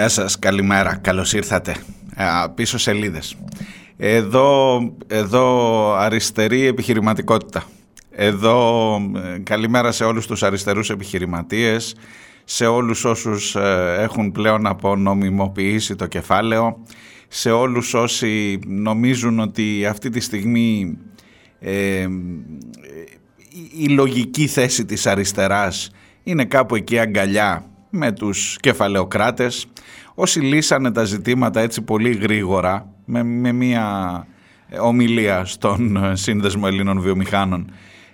Γεια σας, καλημέρα, καλώς ήρθατε. Α, πίσω σελίδες. Εδώ, εδώ αριστερή επιχειρηματικότητα. Εδώ ε, καλημέρα σε όλους τους αριστερούς επιχειρηματίες, σε όλους όσους ε, έχουν πλέον απονομιμοποιήσει το κεφάλαιο, σε όλους όσοι νομίζουν ότι αυτή τη στιγμή ε, η λογική θέση της αριστεράς είναι κάπου εκεί αγκαλιά με τους κεφαλαιοκράτες. Όσοι λύσανε τα ζητήματα έτσι πολύ γρήγορα με, με μια ομιλία στον ε, Σύνδεσμο Ελλήνων Βιομηχάνων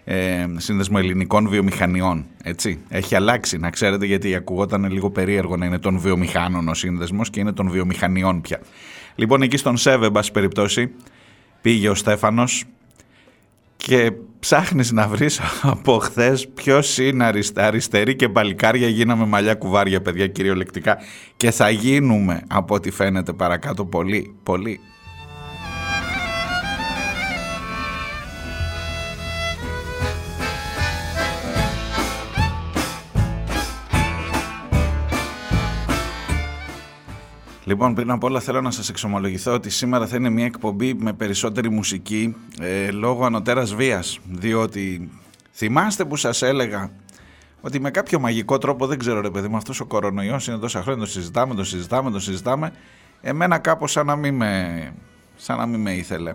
ε, Σύνδεσμο Ελληνικών Βιομηχανιών έτσι. έχει αλλάξει να ξέρετε γιατί ακουγόταν λίγο περίεργο να είναι των βιομηχάνων ο σύνδεσμος και είναι των βιομηχανιών πια. Λοιπόν εκεί στον ΣΕΒ εν περιπτώσει πήγε ο Στέφανος και ψάχνεις να βρεις από χθες ποιος είναι αριστε, αριστερή και παλικάρια γίναμε μαλλιά κουβάρια παιδιά κυριολεκτικά και θα γίνουμε από ό,τι φαίνεται παρακάτω πολύ, πολύ. Λοιπόν, πριν από όλα θέλω να σας εξομολογηθώ ότι σήμερα θα είναι μια εκπομπή με περισσότερη μουσική ε, λόγω ανωτέρας βίας. Διότι θυμάστε που σας έλεγα ότι με κάποιο μαγικό τρόπο, δεν ξέρω ρε παιδί μου, αυτός ο κορονοϊός είναι τόσα χρόνια, το συζητάμε, το συζητάμε, το συζητάμε. Εμένα κάπως σαν να μην με, σαν να μην με ήθελε.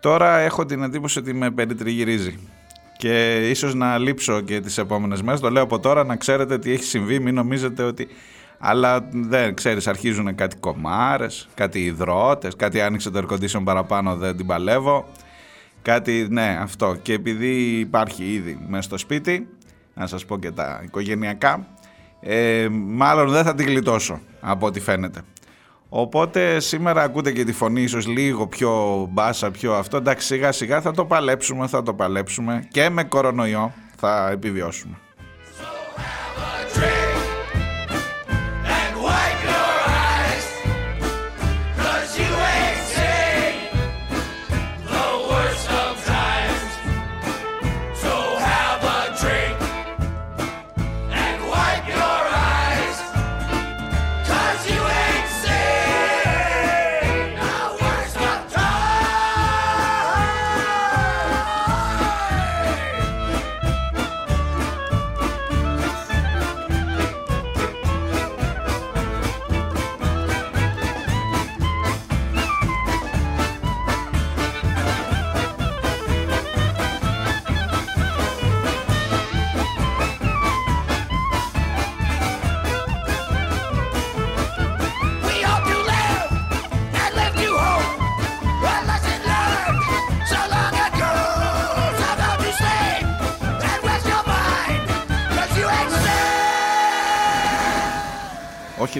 Τώρα έχω την εντύπωση ότι με περιτριγυρίζει. Και ίσως να λείψω και τις επόμενες μέρες. Το λέω από τώρα να ξέρετε τι έχει συμβεί. Μην νομίζετε ότι αλλά δεν ξέρεις αρχίζουν κάτι κομμάρες, κάτι υδρότες, κάτι άνοιξε το air condition παραπάνω δεν την παλεύω, κάτι ναι αυτό και επειδή υπάρχει ήδη μέσα στο σπίτι, να σας πω και τα οικογενειακά, ε, μάλλον δεν θα την γλιτώσω από ό,τι φαίνεται. Οπότε σήμερα ακούτε και τη φωνή ίσως λίγο πιο μπάσα, πιο αυτό. Εντάξει σιγά σιγά θα το παλέψουμε, θα το παλέψουμε και με κορονοϊό θα επιβιώσουμε.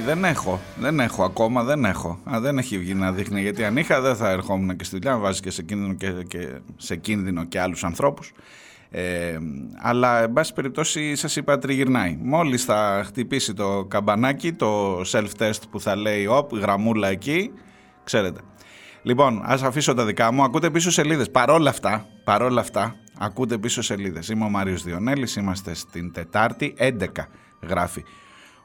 Δεν έχω. Δεν έχω ακόμα, δεν έχω. Α, δεν έχει βγει να δείχνει. Γιατί αν είχα, δεν θα ερχόμουν και στη δουλειά. Βάζεις και σε κίνδυνο και, και, σε κίνδυνο και άλλους ανθρώπους. Ε, αλλά, εν πάση περιπτώσει, σας είπα τριγυρνάει. Μόλις θα χτυπήσει το καμπανάκι, το self-test που θα λέει, Οπ, γραμμούλα εκεί, ξέρετε. Λοιπόν, ας αφήσω τα δικά μου. Ακούτε πίσω σελίδες. Παρόλα αυτά, παρόλα αυτά, ακούτε πίσω σελίδες. Είμαι ο Μάριος Διονέλης. Είμαστε στην Τετάρτη, 11 γράφει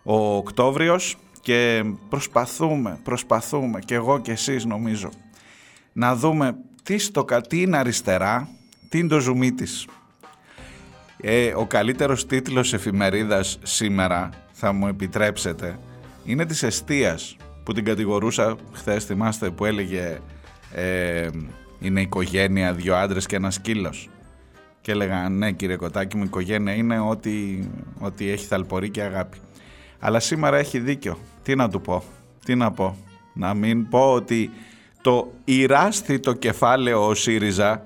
ο Οκτώβριος και προσπαθούμε, προσπαθούμε και εγώ και εσείς νομίζω να δούμε τι, στο, κα- τι είναι αριστερά, τι είναι το ζουμί της. Ε, ο καλύτερος τίτλος εφημερίδας σήμερα, θα μου επιτρέψετε, είναι της εστίας που την κατηγορούσα χθες, θυμάστε που έλεγε ε, είναι οικογένεια, δύο άντρες και ένας σκύλος. Και έλεγα ναι κύριε Κοτάκη μου η οικογένεια είναι ότι, ότι έχει θαλπορή και αγάπη. Αλλά σήμερα έχει δίκιο. Τι να του πω, τι να πω. Να μην πω ότι το «Ηράσθητο κεφάλαιο ο ΣΥΡΙΖΑ»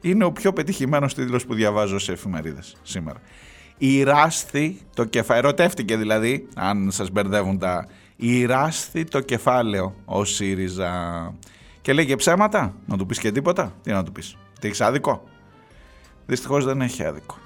είναι ο πιο πετυχημένος τίτλος που διαβάζω σε εφημερίδες σήμερα. Ηράσθη το κεφάλαιο. Ερωτεύτηκε δηλαδή, αν σας μπερδεύουν τα... Ηράσθη το κεφάλαιο ο ΣΥΡΙΖΑ. Και λέγε ψέματα, να του πεις και τίποτα. Τι να του πεις, τι έχεις άδικο. Δυστυχώς δεν έχει άδικο.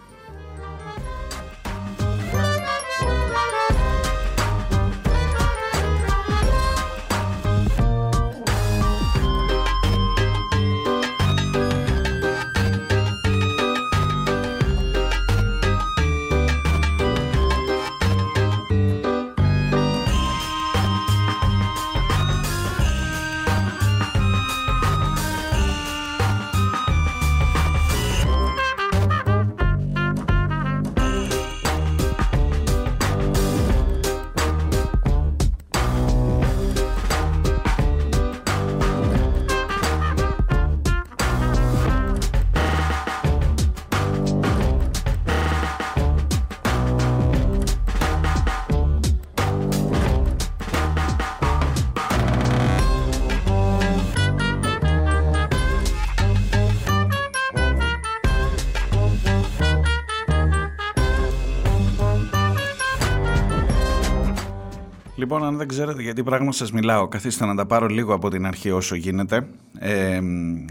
Λοιπόν, αν δεν ξέρετε γιατί πράγμα σας μιλάω, καθίστε να τα πάρω λίγο από την αρχή όσο γίνεται. Ε,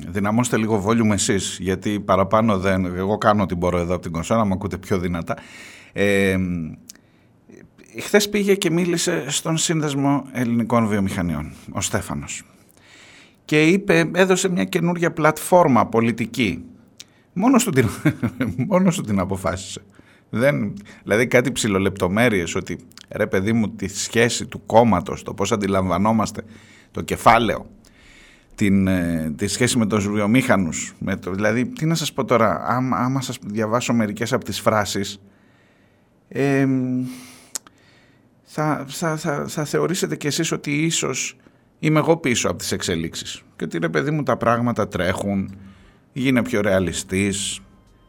δυναμώστε λίγο volume εσείς, γιατί παραπάνω δεν... Εγώ κάνω ό,τι μπορώ εδώ από την κονσόλα, μου ακούτε πιο δυνατά. Ε, Χθες πήγε και μίλησε στον Σύνδεσμο Ελληνικών Βιομηχανιών, ο Στέφανος. Και είπε, έδωσε μια καινούργια πλατφόρμα πολιτική. Μόνος του την, μόνος του την αποφάσισε. Δεν, δηλαδή κάτι ψηλολεπτομέρειες ότι ρε παιδί μου τη σχέση του κόμματος, το πώς αντιλαμβανόμαστε το κεφάλαιο, την, ε, τη σχέση με τους βιομήχανους. Με το, δηλαδή τι να σας πω τώρα, άμα, άμα σας διαβάσω μερικές από τις φράσεις ε, θα, θα, θα, θα θεωρήσετε κι εσείς ότι ίσως είμαι εγώ πίσω από τις εξελίξεις. Και ότι ρε παιδί μου τα πράγματα τρέχουν, γίνε πιο ρεαλιστής,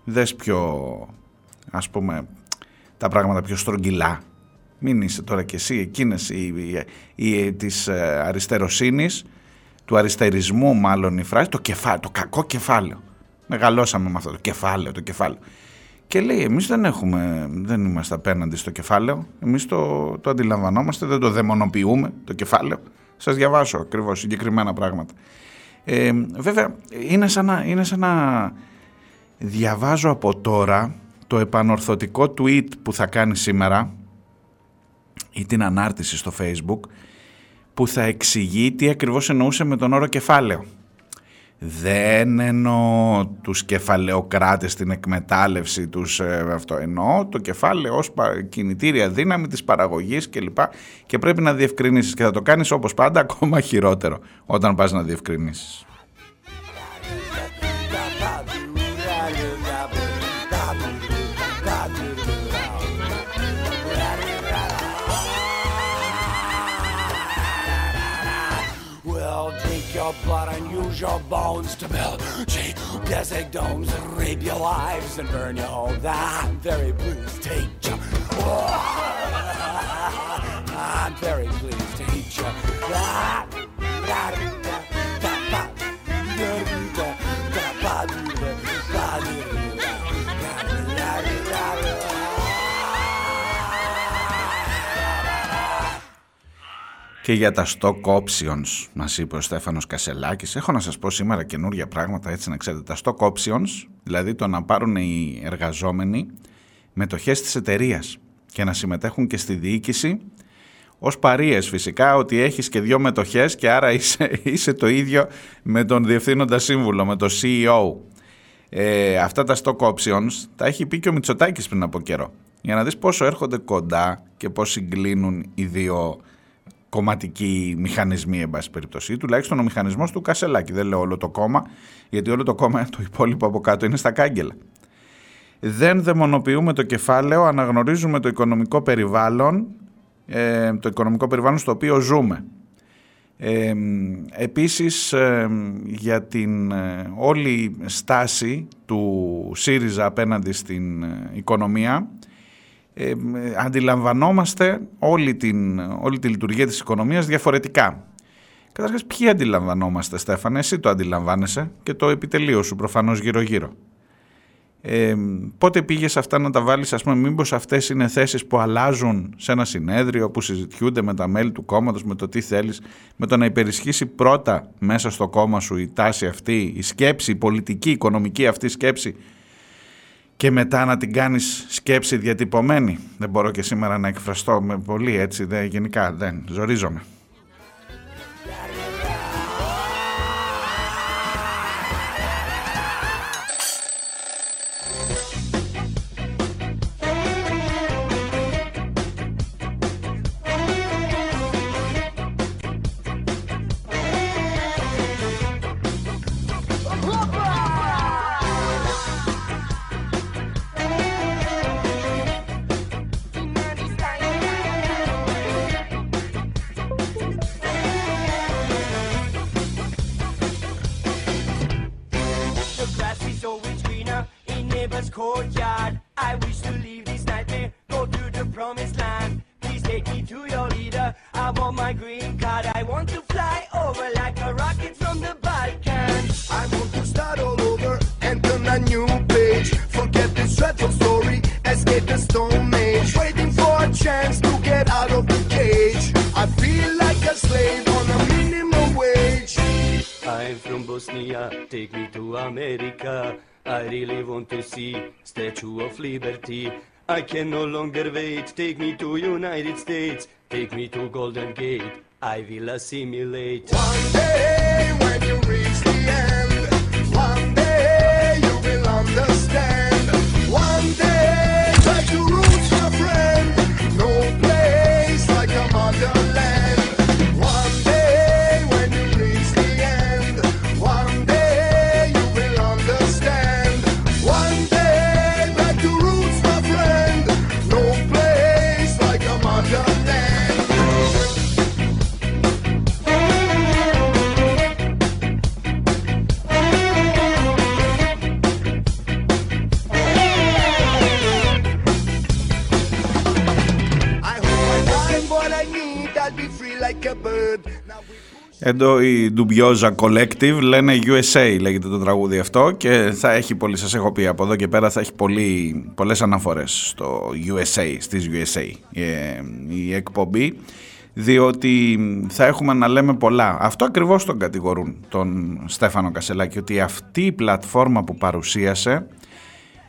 δες πιο ας πούμε τα πράγματα πιο στρογγυλά. Μην είσαι τώρα κι εσύ εκείνες οι, οι, οι, της ε, αριστεροσύνης, του αριστερισμού μάλλον η φράση, το, κεφά, το κακό κεφάλαιο. Μεγαλώσαμε με αυτό το κεφάλαιο, το κεφάλαιο. Και λέει εμείς δεν έχουμε, δεν είμαστε απέναντι στο κεφάλαιο, εμείς το, το αντιλαμβανόμαστε, δεν το δαιμονοποιούμε το κεφάλαιο. Σας διαβάσω ακριβώς συγκεκριμένα πράγματα. Ε, βέβαια είναι σαν, να, είναι σαν να διαβάζω από τώρα το επανορθωτικό tweet που θα κάνει σήμερα ή την ανάρτηση στο facebook που θα εξηγεί τι ακριβώς εννοούσε με τον όρο κεφάλαιο. Δεν εννοώ τους κεφαλαιοκράτες στην εκμετάλλευση τους ε, αυτό. Εννοώ το κεφάλαιο ως κινητήρια δύναμη της παραγωγής κλπ. Και, και πρέπει να διευκρινίσεις και θα το κάνεις όπως πάντα ακόμα χειρότερο όταν πας να διευκρινίσεις. Blood and use your bones to build geodesic domes and rape your wives and burn your homes. I'm very pleased to hate you. I'm very pleased to hate you. Και για τα stock options, μας είπε ο Στέφανος Κασελάκης. Έχω να σας πω σήμερα καινούργια πράγματα, έτσι να ξέρετε. Τα stock options, δηλαδή το να πάρουν οι εργαζόμενοι μετοχές της εταιρείας και να συμμετέχουν και στη διοίκηση ως παρείε φυσικά, ότι έχεις και δύο μετοχές και άρα είσαι, είσαι το ίδιο με τον διευθύνοντα σύμβουλο, με το CEO. Ε, αυτά τα stock options τα έχει πει και ο Μητσοτάκης πριν από καιρό. Για να δεις πόσο έρχονται κοντά και πώς συγκλίνουν οι δύο κομματικοί μηχανισμοί, εν πάση περιπτώσει, ή τουλάχιστον ο μηχανισμός του Κασελάκη. Δεν λέω όλο το κόμμα, γιατί όλο το κόμμα, το υπόλοιπο από κάτω είναι στα κάγκελα. Δεν δαιμονοποιούμε το κεφάλαιο, αναγνωρίζουμε το οικονομικό περιβάλλον, ε, το οικονομικό περιβάλλον στο οποίο ζούμε. Ε, επίσης ε, για την ε, όλη στάση του ΣΥΡΙΖΑ απέναντι στην ε, οικονομία ε, αντιλαμβανόμαστε όλη, την, όλη τη λειτουργία της οικονομίας διαφορετικά. Καταρχάς, ποιοι αντιλαμβανόμαστε, Στέφανε, εσύ το αντιλαμβάνεσαι και το επιτελείο σου προφανώς γύρω-γύρω. Ε, πότε πήγες αυτά να τα βάλεις, ας πούμε, μήπως αυτές είναι θέσεις που αλλάζουν σε ένα συνέδριο που συζητιούνται με τα μέλη του κόμματος, με το τι θέλεις, με το να υπερισχύσει πρώτα μέσα στο κόμμα σου η τάση αυτή, η σκέψη, η πολιτική, η οικονομική αυτή σκέψη και μετά να την κάνεις σκέψη διατυπωμένη. Δεν μπορώ και σήμερα να εκφραστώ με πολύ έτσι, δεν, γενικά δεν, ζορίζομαι. I can no longer wait. Take me to United States. Take me to Golden Gate. I will assimilate. One day when you reach the end, Εδώ η Dubiosa Collective λένε USA λέγεται το τραγούδι αυτό και θα έχει πολύ, σας έχω πει από εδώ και πέρα θα έχει πολύ, πολλές αναφορές στο USA, στις USA ε, η εκπομπή διότι θα έχουμε να λέμε πολλά. Αυτό ακριβώς τον κατηγορούν τον Στέφανο Κασελάκη ότι αυτή η πλατφόρμα που παρουσίασε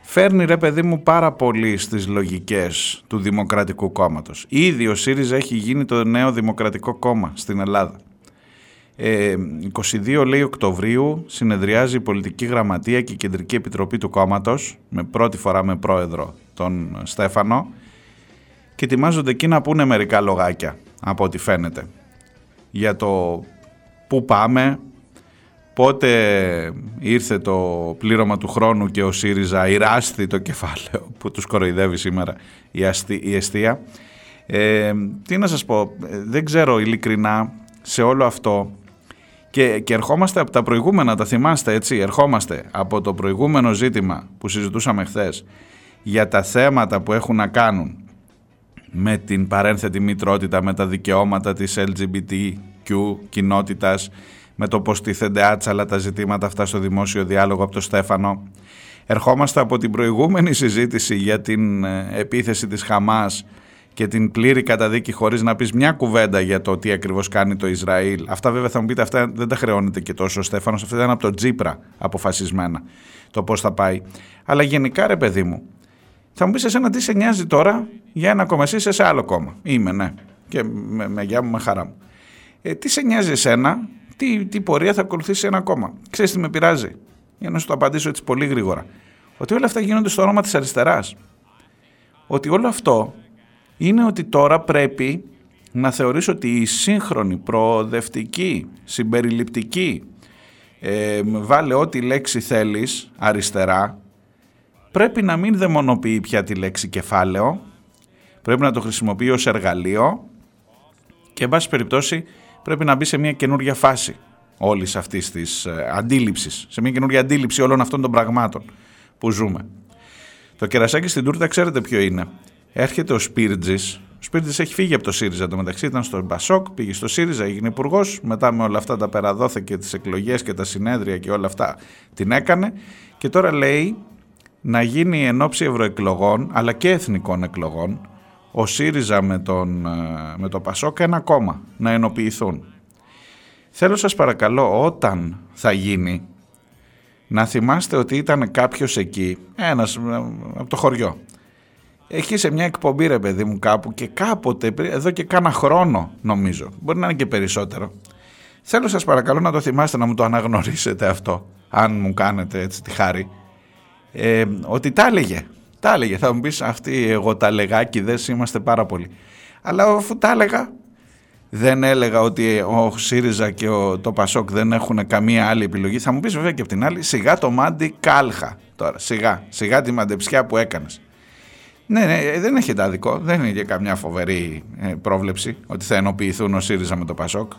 φέρνει ρε παιδί μου πάρα πολύ στις λογικές του Δημοκρατικού Κόμματος. Ήδη ο ΣΥΡΙΖΑ έχει γίνει το νέο Δημοκρατικό Κόμμα στην Ελλάδα. Ε, 22 λέει Οκτωβρίου συνεδριάζει η Πολιτική Γραμματεία και η Κεντρική Επιτροπή του κόμματος με πρώτη φορά με πρόεδρο τον Στέφανο και ετοιμάζονται εκεί να πούνε μερικά λογάκια από ό,τι φαίνεται για το πού πάμε, πότε ήρθε το πλήρωμα του χρόνου και ο ΣΥΡΙΖΑ ηράστη το κεφάλαιο που τους κοροϊδεύει σήμερα η, αστι, η αιστεία. Ε, τι να σας πω, ε, δεν ξέρω ειλικρινά σε όλο αυτό και, και ερχόμαστε από τα προηγούμενα, τα θυμάστε έτσι, ερχόμαστε από το προηγούμενο ζήτημα που συζητούσαμε χθες για τα θέματα που έχουν να κάνουν με την παρένθετη μητρότητα, με τα δικαιώματα της LGBTQ κοινότητας, με το πώς τίθενται άτσαλα τα ζητήματα αυτά στο δημόσιο διάλογο από το Στέφανο. Ερχόμαστε από την προηγούμενη συζήτηση για την ε, επίθεση της Χαμάς και την πλήρη καταδίκη χωρίς να πεις μια κουβέντα για το τι ακριβώς κάνει το Ισραήλ. Αυτά βέβαια θα μου πείτε, αυτά δεν τα χρεώνεται και τόσο ο Στέφανος, αυτά ήταν από το Τζίπρα αποφασισμένα το πώς θα πάει. Αλλά γενικά ρε παιδί μου, θα μου πεις εσένα τι σε νοιάζει τώρα για ένα κόμμα, εσύ είσαι σε άλλο κόμμα. Είμαι, ναι. Και με, με γεια μου, με χαρά μου. Ε, τι σε νοιάζει εσένα, τι, τι πορεία θα ακολουθήσει σε ένα κόμμα. Ξέρεις τι με πειράζει, για να σου το απαντήσω έτσι πολύ γρήγορα. Ότι όλα αυτά γίνονται στο όνομα της αριστεράς. Ότι όλο αυτό είναι ότι τώρα πρέπει να θεωρήσω ότι η σύγχρονη, προοδευτική, συμπεριληπτική, ε, βάλε ό,τι λέξη θέλεις αριστερά, πρέπει να μην δαιμονοποιεί πια τη λέξη κεφάλαιο, πρέπει να το χρησιμοποιεί ως εργαλείο και εν πάση περιπτώσει πρέπει να μπει σε μια καινούργια φάση όλης αυτής της ε, αντίληψης, σε μια καινούργια αντίληψη όλων αυτών των πραγμάτων που ζούμε. Το κερασάκι στην τούρτα ξέρετε ποιο είναι; Έρχεται ο Σπίρτζης, ο Σπίρτζης έχει φύγει από το ΣΥΡΙΖΑ το μεταξύ, ήταν στο Μπασόκ, πήγε στο ΣΥΡΙΖΑ, έγινε υπουργός. μετά με όλα αυτά τα περαδόθηκε τις εκλογές και τα συνέδρια και όλα αυτά την έκανε και τώρα λέει να γίνει εν ώψη ευρωεκλογών αλλά και εθνικών εκλογών ο ΣΥΡΙΖΑ με, τον, ε, με το ΠΑΣΟΚ ένα κόμμα να ενοποιηθούν. Θέλω σας παρακαλώ όταν θα γίνει να θυμάστε ότι ήταν κάποιος εκεί, ένας ε, από το χωριό. Έχει σε μια εκπομπή ρε παιδί μου κάπου και κάποτε, εδώ και κάνα χρόνο νομίζω, μπορεί να είναι και περισσότερο. Θέλω σας παρακαλώ να το θυμάστε να μου το αναγνωρίσετε αυτό, αν μου κάνετε έτσι τη χάρη. Ε, ότι τα έλεγε, τα έλεγε. Θα μου πεις αυτοί εγώ τα λεγάκιδες είμαστε πάρα πολύ. Αλλά αφού τα έλεγα δεν έλεγα ότι ο ΣΥΡΙΖΑ και ο, το ΠΑΣΟΚ δεν έχουν καμία άλλη επιλογή. Θα μου πεις βέβαια και από την άλλη, σιγά το μάντι κάλχα τώρα. Σιγά, σιγά τη μαντεψιά που έκανες. Ναι, ναι, δεν έχετε άδικο. Δεν είναι και καμιά φοβερή ε, πρόβλεψη ότι θα ενοποιηθούν ο ΣΥΡΙΖΑ με το ΠΑΣΟΚ.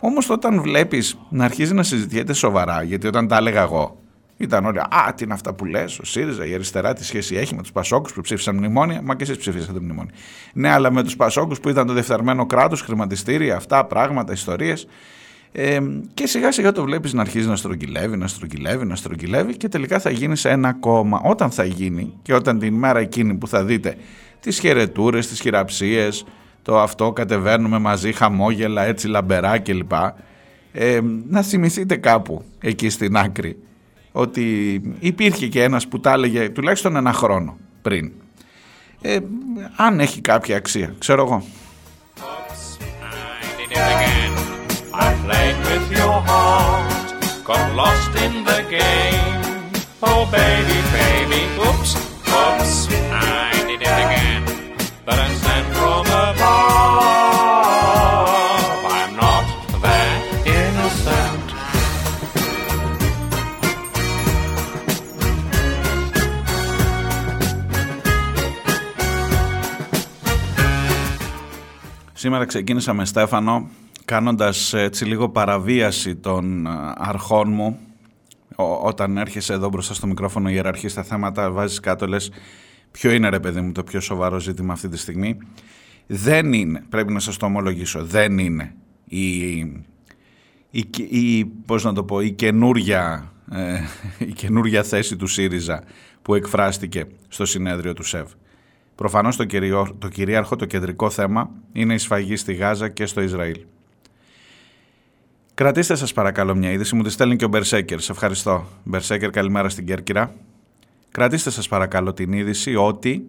Όμως όταν βλέπεις να αρχίζει να συζητιέται σοβαρά, γιατί όταν τα έλεγα εγώ, ήταν όλοι, Α, τι είναι αυτά που λες, ο ΣΥΡΙΖΑ, η αριστερά, τι σχέση έχει με τους Πασόκου που ψήφισαν μνημόνια. Μα και εσείς ψήφισατε μνημόνια. Ναι, αλλά με τους Πασόκου που ήταν το δεφθαρμένο κράτος, χρηματιστήρια, αυτά, πράγματα, ιστορίες. Ε, και σιγά σιγά το βλέπεις να αρχίζει να στρογγυλεύει, να στρογγυλεύει, να στρογγυλεύει και τελικά θα γίνει σε ένα κόμμα. Όταν θα γίνει και όταν την μέρα εκείνη που θα δείτε τις χαιρετούρες, τις χειραψίες, το αυτό κατεβαίνουμε μαζί, χαμόγελα, έτσι λαμπερά κλπ. Ε, να θυμηθείτε κάπου εκεί στην άκρη ότι υπήρχε και ένας που τα έλεγε τουλάχιστον ένα χρόνο πριν. Ε, αν έχει κάποια αξία, ξέρω εγώ. Σήμερα ξεκίνησα με Στέφανο κάνοντας έτσι λίγο παραβίαση των ε, αρχών μου όταν έρχεσαι εδώ μπροστά στο μικρόφωνο ιεραρχείς τα θέματα βάζεις κάτω λες ποιο είναι ρε παιδί μου το πιο σοβαρό ζήτημα αυτή τη στιγμή; Δεν είναι, πρέπει να σας το ομολογήσω δεν είναι η, η, η πώς να το πω, η καινούρια, ε, η καινούρια θέση του ΣΥΡΙΖΑ που εκφράστηκε στο συνέδριο του ΣΕΒ. Προφανώς το, το κυρίαρχο, το κεντρικό θέμα είναι η σφαγή στη Γάζα και στο Ισραήλ. Κρατήστε σας παρακαλώ μια είδηση, μου τη στέλνει και ο Μπερσέκερ. Σε ευχαριστώ. Μπερσέκερ, καλημέρα στην Κέρκυρα. Κρατήστε σας παρακαλώ την είδηση ότι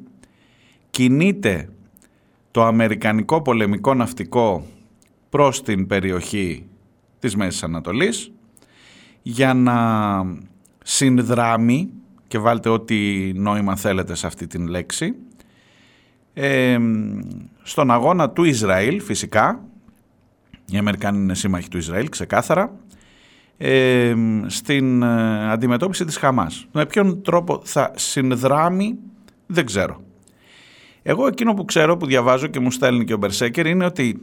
κινείται το Αμερικανικό πολεμικό ναυτικό προς την περιοχή της Μέσης Ανατολής για να συνδράμει και βάλτε ό,τι νόημα θέλετε σε αυτή την λέξη στον αγώνα του Ισραήλ φυσικά, οι Αμερικάνοι είναι σύμμαχοι του Ισραήλ ξεκάθαρα, στην ε, αντιμετώπιση της Χαμάς. Με ποιον τρόπο θα συνδράμει δεν ξέρω. Εγώ εκείνο που ξέρω, που διαβάζω και μου στέλνει και ο Μπερσέκερ είναι ότι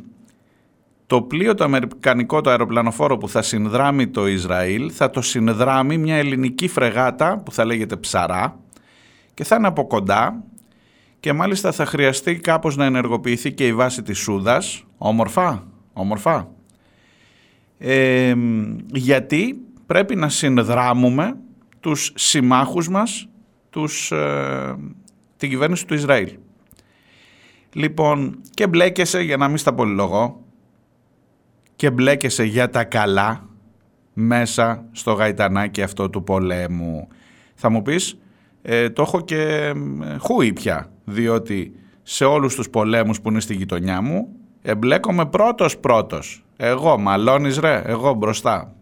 το πλοίο το αμερικανικό, το αεροπλανοφόρο που θα συνδράμει το Ισραήλ θα το συνδράμει μια ελληνική φρεγάτα που θα λέγεται Ψαρά και θα είναι από κοντά και μάλιστα θα χρειαστεί κάπως να ενεργοποιηθεί και η βάση της Σούδας, όμορφα, όμορφα, ε, γιατί πρέπει να συνδράμουμε τους συμμάχους μας, τους, ε, την κυβέρνηση του Ισραήλ. Λοιπόν, και μπλέκεσαι, για να μην στα πολυλογώ, και μπλέκεσαι για τα καλά μέσα στο γαϊτανάκι αυτό του πολέμου. Θα μου πεις, ε, το έχω και χούι πια διότι σε όλους τους πολέμους που είναι στη γειτονιά μου εμπλέκομαι πρώτος πρώτος. Εγώ, μαλώνεις ρε, εγώ μπροστά.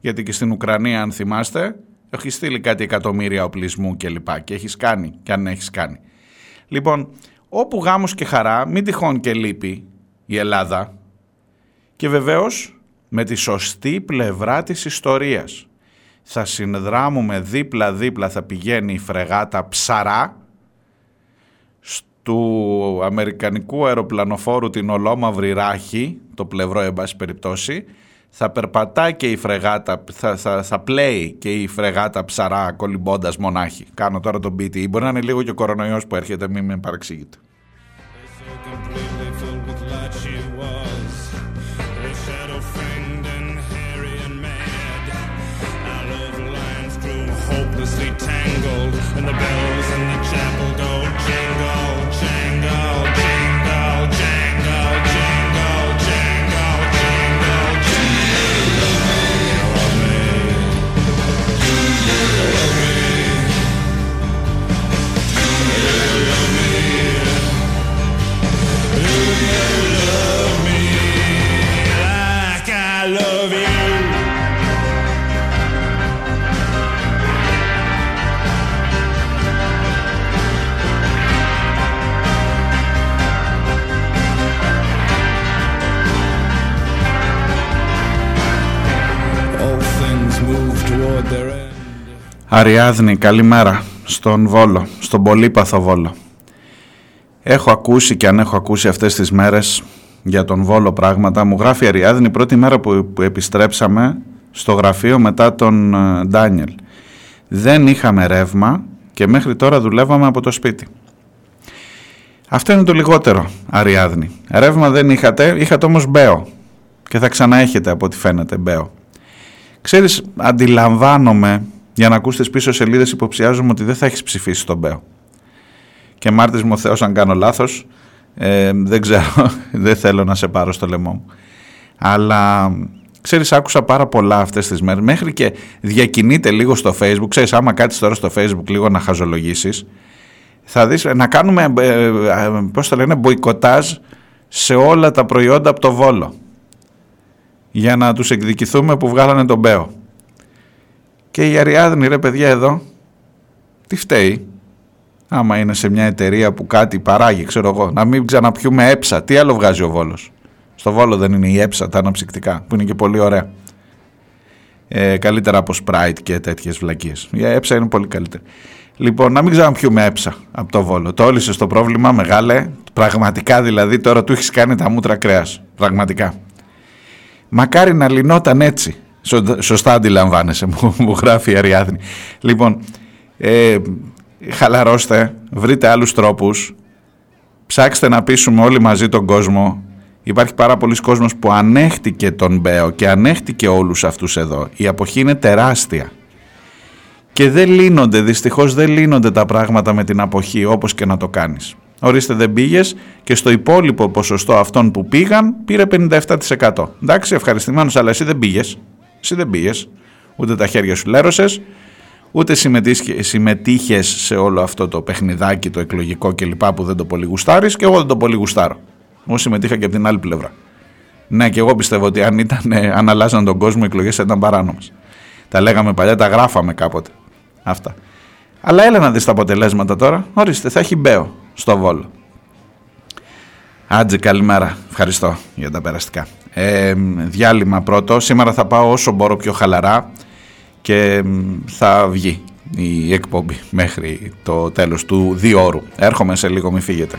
Γιατί και στην Ουκρανία αν θυμάστε έχει στείλει κάτι εκατομμύρια οπλισμού και λοιπά και έχεις κάνει και αν έχεις κάνει. Λοιπόν, όπου γάμος και χαρά, μην τυχόν και λείπει η Ελλάδα και βεβαίως με τη σωστή πλευρά της ιστορίας. Θα συνδράμουμε δίπλα-δίπλα θα πηγαίνει η φρεγάτα ψαρά του Αμερικανικού αεροπλανοφόρου την ολόμαυρη ράχη, το πλευρό εν πάση περιπτώσει, θα περπατάει και η φρεγάτα, θα, θα, θα πλέει και η φρεγάτα ψαρά κολυμπώντας μονάχη. Κάνω τώρα τον BT. Μπορεί να είναι λίγο και ο κορονοϊός που έρχεται, μην με παρεξηγείτε. tangled Αριάδνη, καλημέρα στον Βόλο, στον Πολύπαθο Βόλο. Έχω ακούσει και αν έχω ακούσει αυτές τις μέρες για τον Βόλο πράγματα. Μου γράφει η Αριάδνη πρώτη μέρα που, που επιστρέψαμε στο γραφείο μετά τον ε, Ντάνιελ. Δεν είχαμε ρεύμα και μέχρι τώρα δουλεύαμε από το σπίτι. Αυτό είναι το λιγότερο, Αριάδνη. Ρεύμα δεν είχατε, είχατε όμως μπέο. Και θα ξαναέχετε από ό,τι φαίνεται μπέο. Ξέρεις, αντιλαμβάνομαι, για να ακούς τις πίσω σελίδες υποψιάζομαι ότι δεν θα έχεις ψηφίσει τον μπέο. Και μάρτης μου ο Θεός αν κάνω λάθος, ε, δεν ξέρω, δεν θέλω να σε πάρω στο λαιμό μου. Αλλά ξέρεις άκουσα πάρα πολλά αυτές τις μέρες, μέχρι και διακινείται λίγο στο facebook, ξέρεις άμα κάτσεις τώρα στο facebook λίγο να χαζολογήσεις, θα δεις να κάνουμε, ε, ε, πώς το λένε, μποϊκοτάζ σε όλα τα προϊόντα από το Βόλο για να τους εκδικηθούμε που βγάλανε τον Μπέο. Και η Αριάδνη ρε παιδιά εδώ, τι φταίει, άμα είναι σε μια εταιρεία που κάτι παράγει, ξέρω εγώ, να μην ξαναπιούμε έψα, τι άλλο βγάζει ο Βόλος; Στο Βόλο δεν είναι η έψα, τα αναψυκτικά, που είναι και πολύ ωραία. Ε, καλύτερα από Sprite και τέτοιες βλακίες. Η έψα είναι πολύ καλύτερη. Λοιπόν, να μην ξαναπιούμε έψα από το Βόλο. Το όλησε το πρόβλημα, μεγάλε. Πραγματικά δηλαδή τώρα του έχεις κάνει τα μούτρα κρέας. Πραγματικά. Μακάρι να λυνόταν έτσι. Σωστά αντιλαμβάνεσαι, μου, μου γράφει η Αριάδνη. Λοιπόν, ε, χαλαρώστε, βρείτε άλλους τρόπους, ψάξτε να πείσουμε όλοι μαζί τον κόσμο. Υπάρχει πάρα πολλοί κόσμος που ανέχτηκε τον Μπέο και ανέχτηκε όλους αυτούς εδώ. Η αποχή είναι τεράστια. Και δεν λύνονται, δυστυχώς δεν λύνονται τα πράγματα με την αποχή όπως και να το κάνεις. Ορίστε δεν πήγες και στο υπόλοιπο ποσοστό αυτών που πήγαν πήρε 57%. Εντάξει, ευχαριστημένος, αλλά εσύ δεν πήγες. Εσύ δεν πήγες. Ούτε τα χέρια σου λέρωσες, ούτε συμμετείχε σε όλο αυτό το παιχνιδάκι, το εκλογικό κλπ. που δεν το πολύ γουστάρεις και εγώ δεν το πολύ γουστάρω. Εγώ συμμετείχα και από την άλλη πλευρά. Ναι, και εγώ πιστεύω ότι αν, ήταν, αν αλλάζαν τον κόσμο, οι εκλογές θα ήταν παράνομες. Τα λέγαμε παλιά, τα γράφαμε κάποτε. Αυτά. Αλλά έλα να δεις τα αποτελέσματα τώρα. Ορίστε, θα έχει μπέο στο Βόλο. Άτζε, καλημέρα. Ευχαριστώ για τα περαστικά. Ε, διάλειμμα πρώτο. Σήμερα θα πάω όσο μπορώ πιο χαλαρά και θα βγει η εκπομπή μέχρι το τέλος του δύο ώρου. Έρχομαι σε λίγο, μην φύγετε.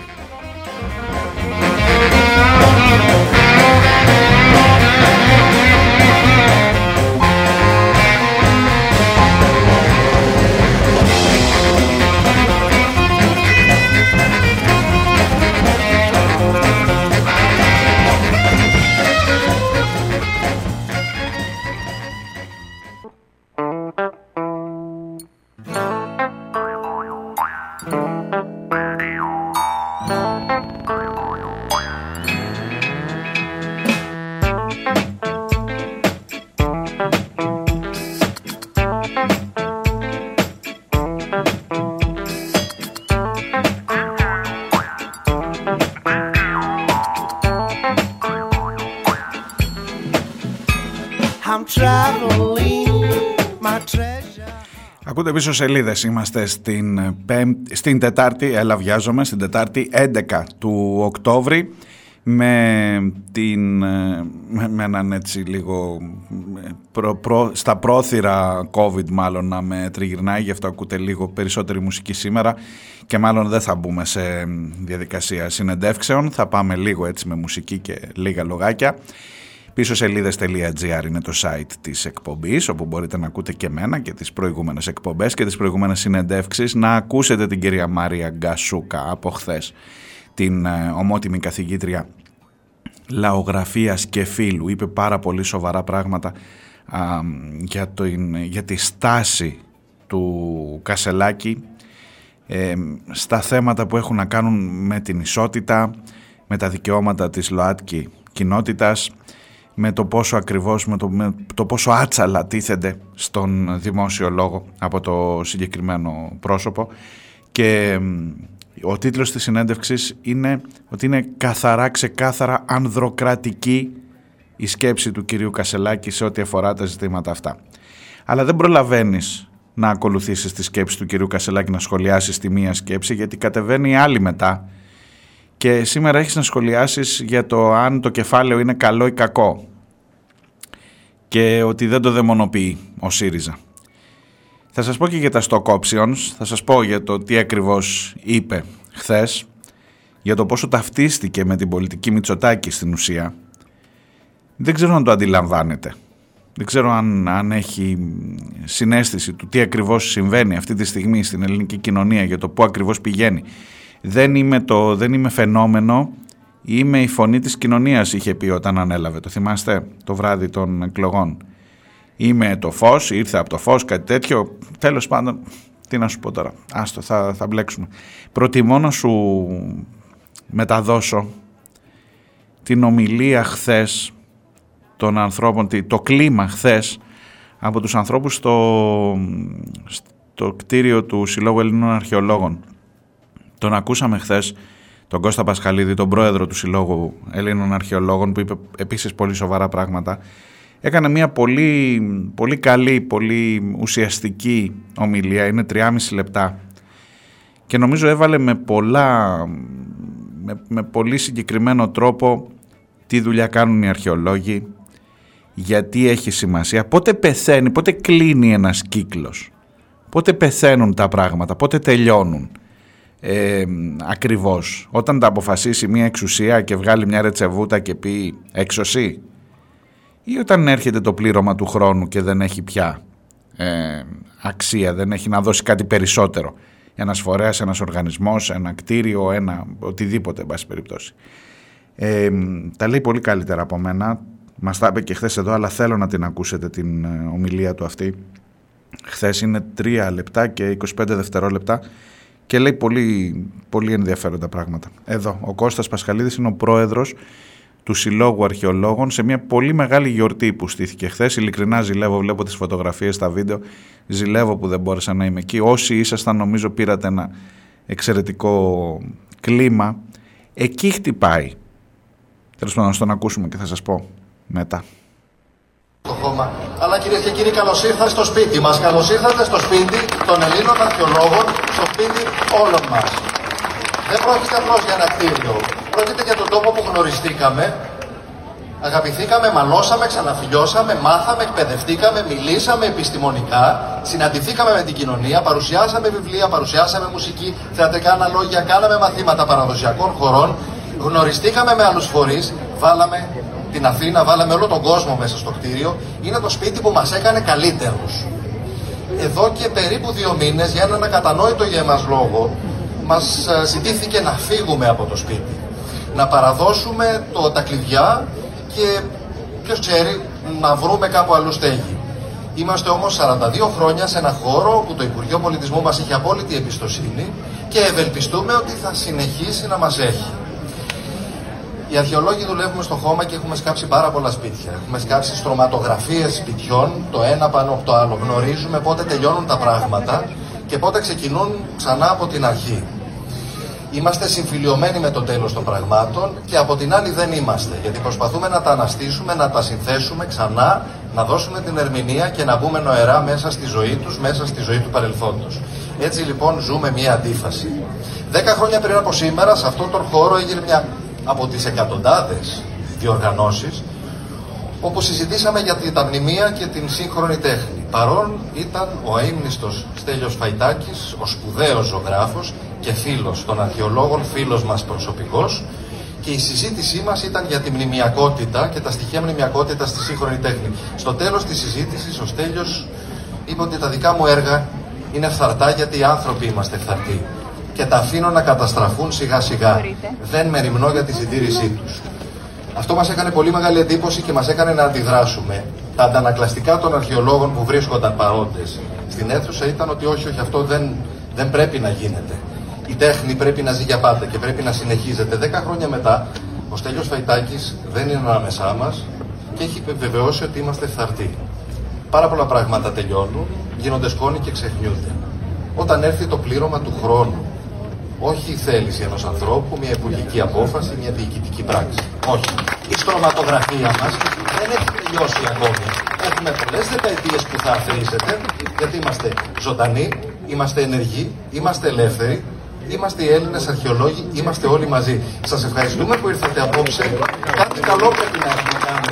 Πίσω σελίδες. Είμαστε στην, στην Τετάρτη, έλα βιάζομαι, στην Τετάρτη 11 του Οκτώβρη με, την, με, έναν έτσι λίγο προ, προ, στα πρόθυρα COVID μάλλον να με τριγυρνάει γι' αυτό ακούτε λίγο περισσότερη μουσική σήμερα και μάλλον δεν θα μπούμε σε διαδικασία συνεντεύξεων θα πάμε λίγο έτσι με μουσική και λίγα λογάκια Πίσω σελίδες.gr είναι το site της εκπομπής όπου μπορείτε να ακούτε και μένα και τις προηγούμενες εκπομπές και τις προηγούμενες συνεντεύξεις. Να ακούσετε την κυρία Μάρια Γκασούκα από χθες την ε, ομότιμη καθηγήτρια λαογραφίας και φίλου είπε πάρα πολύ σοβαρά πράγματα για, το, για τη στάση του Κασελάκη ε, στα θέματα που έχουν να κάνουν με την ισότητα με τα δικαιώματα της ΛΟΑΤΚΙ κοινότητας με το πόσο ακριβώς, με το, με το πόσο άτσαλα τίθενται στον δημόσιο λόγο από το συγκεκριμένο πρόσωπο. Και ο τίτλος της συνέντευξης είναι ότι είναι καθαρά, ξεκάθαρα ανδροκρατική η σκέψη του κυρίου Κασελάκη σε ό,τι αφορά τα ζητήματα αυτά. Αλλά δεν προλαβαίνεις να ακολουθήσεις τη σκέψη του κυρίου Κασελάκη να σχολιάσεις τη μία σκέψη γιατί κατεβαίνει η άλλη μετά. Και σήμερα έχεις να σχολιάσεις για το αν το κεφάλαιο είναι καλό ή κακό και ότι δεν το δαιμονοποιεί ο ΣΥΡΙΖΑ. Θα σας πω και για τα stock options, θα σας πω για το τι ακριβώς είπε χθες, για το πόσο ταυτίστηκε με την πολιτική Μητσοτάκη στην ουσία. Δεν ξέρω αν το αντιλαμβάνεται. Δεν ξέρω αν, αν έχει συνέστηση του τι ακριβώς συμβαίνει αυτή τη στιγμή στην ελληνική κοινωνία για το πού ακριβώς πηγαίνει. Δεν είμαι, το, δεν είμαι φαινόμενο, είμαι η φωνή της κοινωνίας είχε πει όταν ανέλαβε. Το θυμάστε; Το βράδυ των εκλογών. Είμαι το φως, ήρθε από το φως, κάτι τέτοιο. Τέλος πάντων, τι να σου πω τώρα, άστο θα, θα μπλέξουμε. Προτιμώ να σου μεταδώσω την ομιλία χθες των ανθρώπων, το κλίμα χθες από τους ανθρώπους στο, στο κτίριο του Συλλόγου Ελλήνων Αρχαιολόγων. Τον ακούσαμε χθες τον Κώστα Πασχαλίδη, τον πρόεδρο του Συλλόγου Ελλήνων Αρχαιολόγων που είπε επίσης πολύ σοβαρά πράγματα. Έκανε μια πολύ, πολύ καλή, πολύ ουσιαστική ομιλία, είναι 3,5 λεπτά και νομίζω έβαλε με πολλά, με, με πολύ συγκεκριμένο τρόπο τι δουλειά κάνουν οι αρχαιολόγοι, γιατί έχει σημασία, πότε πεθαίνει, πότε κλείνει ένας κύκλος, πότε πεθαίνουν τα πράγματα, πότε τελειώνουν ε, ακριβώς. Όταν τα αποφασίσει μια εξουσία και βγάλει μια ρετσεβούτα και πει έξωση ή όταν έρχεται το πλήρωμα του χρόνου και δεν έχει πια ε, αξία, δεν έχει να δώσει κάτι περισσότερο. Ένας φορέας, ένας οργανισμός, ένα κτίριο, ένα οτιδήποτε, εν πάση περιπτώσει. Ε, τα λέει πολύ καλύτερα από μένα. Μας τα είπε και χθες εδώ, αλλά θέλω να την ακούσετε την ε, ομιλία του αυτή. Χθες είναι 3 λεπτά και 25 δευτερόλεπτα και λέει πολύ, πολύ ενδιαφέροντα πράγματα. Εδώ, ο Κώστας Πασχαλίδης είναι ο πρόεδρος του Συλλόγου Αρχαιολόγων σε μια πολύ μεγάλη γιορτή που στήθηκε χθες. Ειλικρινά ζηλεύω, βλέπω τις φωτογραφίες στα βίντεο, ζηλεύω που δεν μπόρεσα να είμαι εκεί. Όσοι ήσασταν νομίζω πήρατε ένα εξαιρετικό κλίμα. Εκεί χτυπάει. Τέλος πάντων, να τον ακούσουμε και θα σας πω μετά. Το χώμα. Αλλά κυρίες και κύριοι, καλώς ήρθατε στο σπίτι μας. Καλώς ήρθατε στο σπίτι των Ελλήνων αρχαιολόγων, στο σπίτι όλων μας. Δεν πρόκειται απλώς για ένα κτίριο. Πρόκειται για τον τόπο που γνωριστήκαμε, αγαπηθήκαμε, μαλώσαμε, ξαναφιλιώσαμε, μάθαμε, εκπαιδευτήκαμε, μιλήσαμε επιστημονικά, συναντηθήκαμε με την κοινωνία, παρουσιάσαμε βιβλία, παρουσιάσαμε μουσική, θεατρικά αναλόγια, κάναμε μαθήματα παραδοσιακών χωρών, γνωριστήκαμε με άλλους φορείς, βάλαμε την Αθήνα, βάλαμε όλο τον κόσμο μέσα στο κτίριο. Είναι το σπίτι που μας έκανε καλύτερους. Εδώ και περίπου δύο μήνες, για έναν ακατανόητο για εμάς λόγο, μας ε, ζητήθηκε να φύγουμε από το σπίτι. Να παραδώσουμε το, τα κλειδιά και ποιος ξέρει να βρούμε κάπου αλλού στέγη. Είμαστε όμως 42 χρόνια σε ένα χώρο που το Υπουργείο Πολιτισμού μας είχε απόλυτη εμπιστοσύνη και ευελπιστούμε ότι θα συνεχίσει να μας έχει. Οι αρχαιολόγοι δουλεύουμε στο χώμα και έχουμε σκάψει πάρα πολλά σπίτια. Έχουμε σκάψει στρωματογραφίες σπιτιών, το ένα πάνω από το άλλο. Γνωρίζουμε πότε τελειώνουν τα πράγματα και πότε ξεκινούν ξανά από την αρχή. Είμαστε συμφιλειωμένοι με το τέλος των πραγμάτων και από την άλλη δεν είμαστε. Γιατί προσπαθούμε να τα αναστήσουμε, να τα συνθέσουμε ξανά, να δώσουμε την ερμηνεία και να μπούμε νοερά μέσα στη ζωή τους, μέσα στη ζωή του παρελθόντος. Έτσι λοιπόν ζούμε μια αντίφαση. Δέκα χρόνια πριν από σήμερα, σε αυτόν τον χώρο έγινε μια από τις εκατοντάδες διοργανώσεις όπου συζητήσαμε για τα μνημεία και την σύγχρονη τέχνη. Παρόν ήταν ο αείμνηστος Στέλιος Φαϊτάκης, ο σπουδαίος ζωγράφος και φίλος των αρχαιολόγων, φίλος μας προσωπικός και η συζήτησή μας ήταν για τη μνημιακότητα και τα στοιχεία μνημιακότητας στη σύγχρονη τέχνη. Στο τέλος της συζήτησης ο Στέλιος είπε ότι τα δικά μου έργα είναι φθαρτά γιατί οι άνθρωποι είμαστε φθαρτοί και τα αφήνω να καταστραφούν σιγά σιγά. Δεν με ρημνώ για τη συντήρησή τους. Αυτό μας έκανε πολύ μεγάλη εντύπωση και μας έκανε να αντιδράσουμε. Τα αντανακλαστικά των αρχαιολόγων που βρίσκονταν παρόντες στην αίθουσα ήταν ότι όχι, όχι, αυτό δεν, δεν πρέπει να γίνεται. Η τέχνη πρέπει να ζει για πάντα και πρέπει να συνεχίζεται. Δέκα χρόνια μετά, ο Στέλιος Φαϊτάκης δεν είναι ανάμεσά μας και έχει βεβαιώσει ότι είμαστε φθαρτοί. Πάρα πολλά πράγματα τελειώνουν, γίνονται σκόνοι και ξεχνιούνται. Όταν έρθει το πλήρωμα του χρόνου, όχι η θέληση ενός ανθρώπου, μια υπουργική απόφαση, μια διοικητική πράξη. Όχι. Η στρωματογραφία μας δεν έχει τελειώσει ακόμη. Έχουμε πολλές δεκαετίες που θα αφρίζεται, γιατί είμαστε ζωντανοί, είμαστε ενεργοί, είμαστε ελεύθεροι, είμαστε οι Έλληνες αρχαιολόγοι, είμαστε όλοι μαζί. Σας ευχαριστούμε που ήρθατε απόψε. Κάτι καλό πρέπει να έχουμε κάνει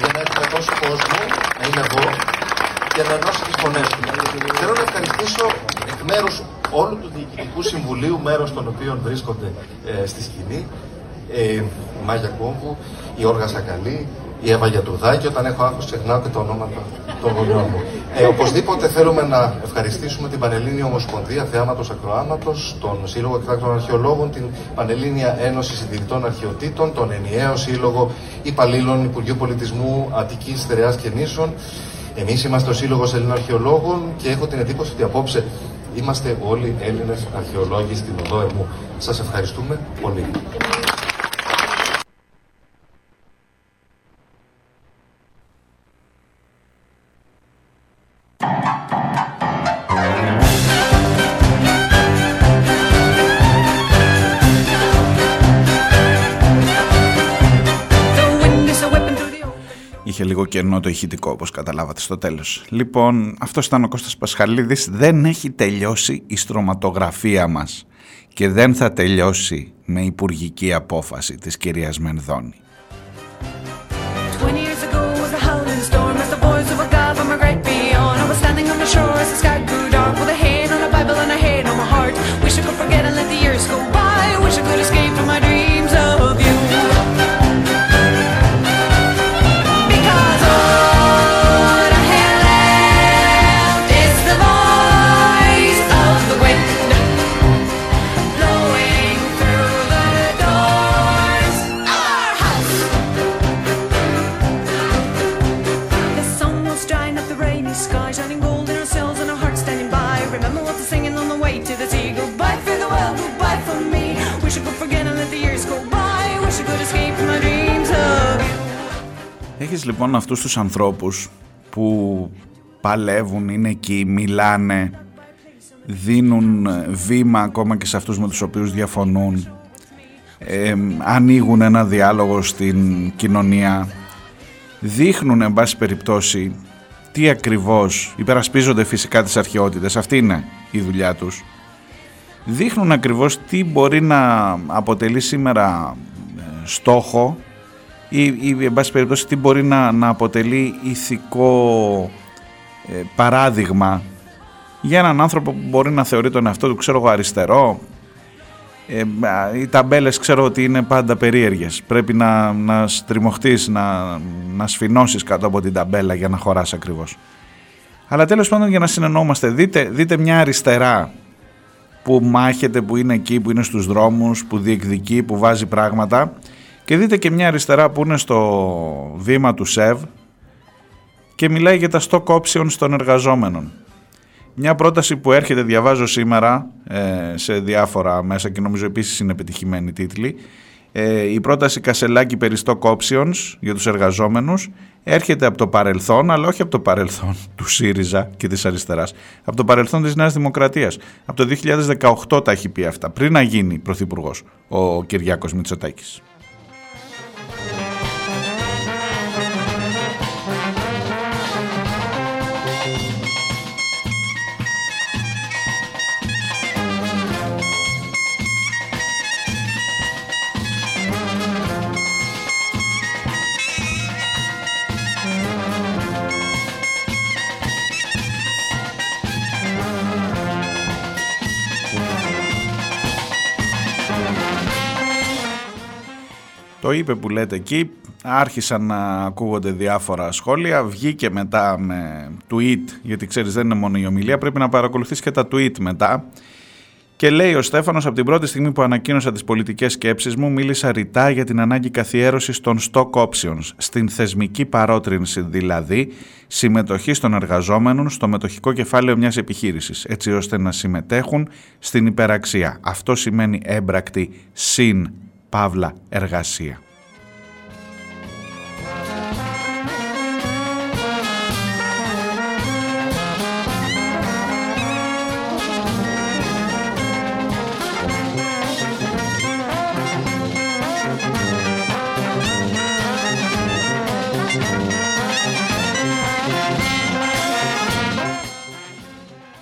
για να έχουμε τόσο κόσμο να είναι εδώ και και να ενώσει τις φωνές του. Θέλω να ευχαριστήσω εκ μέρους όλου του Διοικητικού Συμβουλίου, μέρος των οποίων βρίσκονται ε, στη σκηνή, ε, η Μάγια Κόμβου, η Όργα Σακαλή, η Εύα Γιατρουδάκη, όταν έχω άγχος ξεχνάω και τα ονόματα των γονιών μου. Ε, οπωσδήποτε θέλουμε να ευχαριστήσουμε την Πανελλήνια Ομοσπονδία Θεάματος Ακροάματος, τον Σύλλογο Εκτάκτων Αρχαιολόγων, την Πανελλήνια Ένωση Συντηρητών Αρχαιοτήτων, τον Ενιαίο Σύλλογο Υπαλλήλων Υπουργείου Πολιτισμού Αττικής Στερεάς και Νήσων. Εμείς είμαστε ο Σύλλογος Ελλήνων Αρχαιολόγων και έχω την εντύπωση ότι απόψε είμαστε όλοι Έλληνες αρχαιολόγοι στην οδό Ερμού. Σας ευχαριστούμε πολύ. Λίγο κενό το ηχητικό όπως καταλάβατε στο τέλος. Λοιπόν, αυτός ήταν ο Κώστας Πασχαλίδης. Δεν έχει τελειώσει η στρωματογραφία μας και δεν θα τελειώσει με υπουργική απόφαση της κυρίας Μενδώνη. Twenty years ago was a howling storm as the boys of a god from a great beyond. I was standing on the shore as the sky grew dark with a hand on a Bible and a head on my heart. Wish I could forget Έχεις λοιπόν αυτούς τους ανθρώπους που παλεύουν, είναι εκεί, μιλάνε, δίνουν βήμα ακόμα και σε αυτούς με τους οποίους διαφωνούν, ε, ανοίγουν ένα διάλογο στην κοινωνία, δείχνουν εν πάση περιπτώσει τι ακριβώς υπερασπίζονται φυσικά τις αρχαιότητες, αυτή είναι η δουλειά τους, δείχνουν ακριβώς τι μπορεί να αποτελεί σήμερα ε, στόχο ή, ή εν πάση περιπτώσει τι μπορεί να, να αποτελεί ηθικό ε, παράδειγμα για έναν άνθρωπο που μπορεί να θεωρεί τον εαυτό του ξέρω εγώ αριστερό. Ε, α, οι ταμπέλες ξέρω ότι είναι πάντα περίεργες. Πρέπει να, να στριμωχτείς να, να σφινώσεις κάτω από την ταμπέλα για να χωράς ακριβώς. Αλλά τέλος πάντων για να συνεννοούμαστε δείτε, δείτε μια αριστερά που μάχεται, που είναι εκεί, που είναι στους δρόμους, που διεκδικεί, που βάζει πράγματα και δείτε και μια αριστερά που είναι στο βήμα του ΣΕΒ και μιλάει για τα stock options των εργαζόμενων. Μια πρόταση που έρχεται, διαβάζω σήμερα ε, σε διάφορα μέσα και νομίζω επίσης είναι επιτυχημένη τίτλη. Ε, η πρόταση Κασελάκη περί stock options για τους εργαζόμενους έρχεται από το παρελθόν, αλλά όχι από το παρελθόν του ΣΥΡΙΖΑ και της αριστεράς, από το παρελθόν της Νέας Δημοκρατίας. Από το 2018 τα έχει πει αυτά, πριν να γίνει πρωθυπουργός ο Κυριάκος Μητσοτάκης. Το είπε που λέτε εκεί, άρχισαν να ακούγονται διάφορα σχόλια, βγήκε μετά με tweet, γιατί ξέρεις δεν είναι μόνο η ομιλία, πρέπει να παρακολουθείς και τα tweet μετά. Και λέει ο Στέφανος, από την πρώτη στιγμή που ανακοίνωσα τις πολιτικές σκέψεις μου, μίλησα ρητά για την ανάγκη καθιέρωσης των stock options, στην θεσμική παρότρινση δηλαδή, συμμετοχή των εργαζόμενων στο μετοχικό κεφάλαιο μιας επιχείρησης, έτσι ώστε να συμμετέχουν στην υπεραξία. Αυτό σημαίνει έμπρακτη συν παύλα εργασία.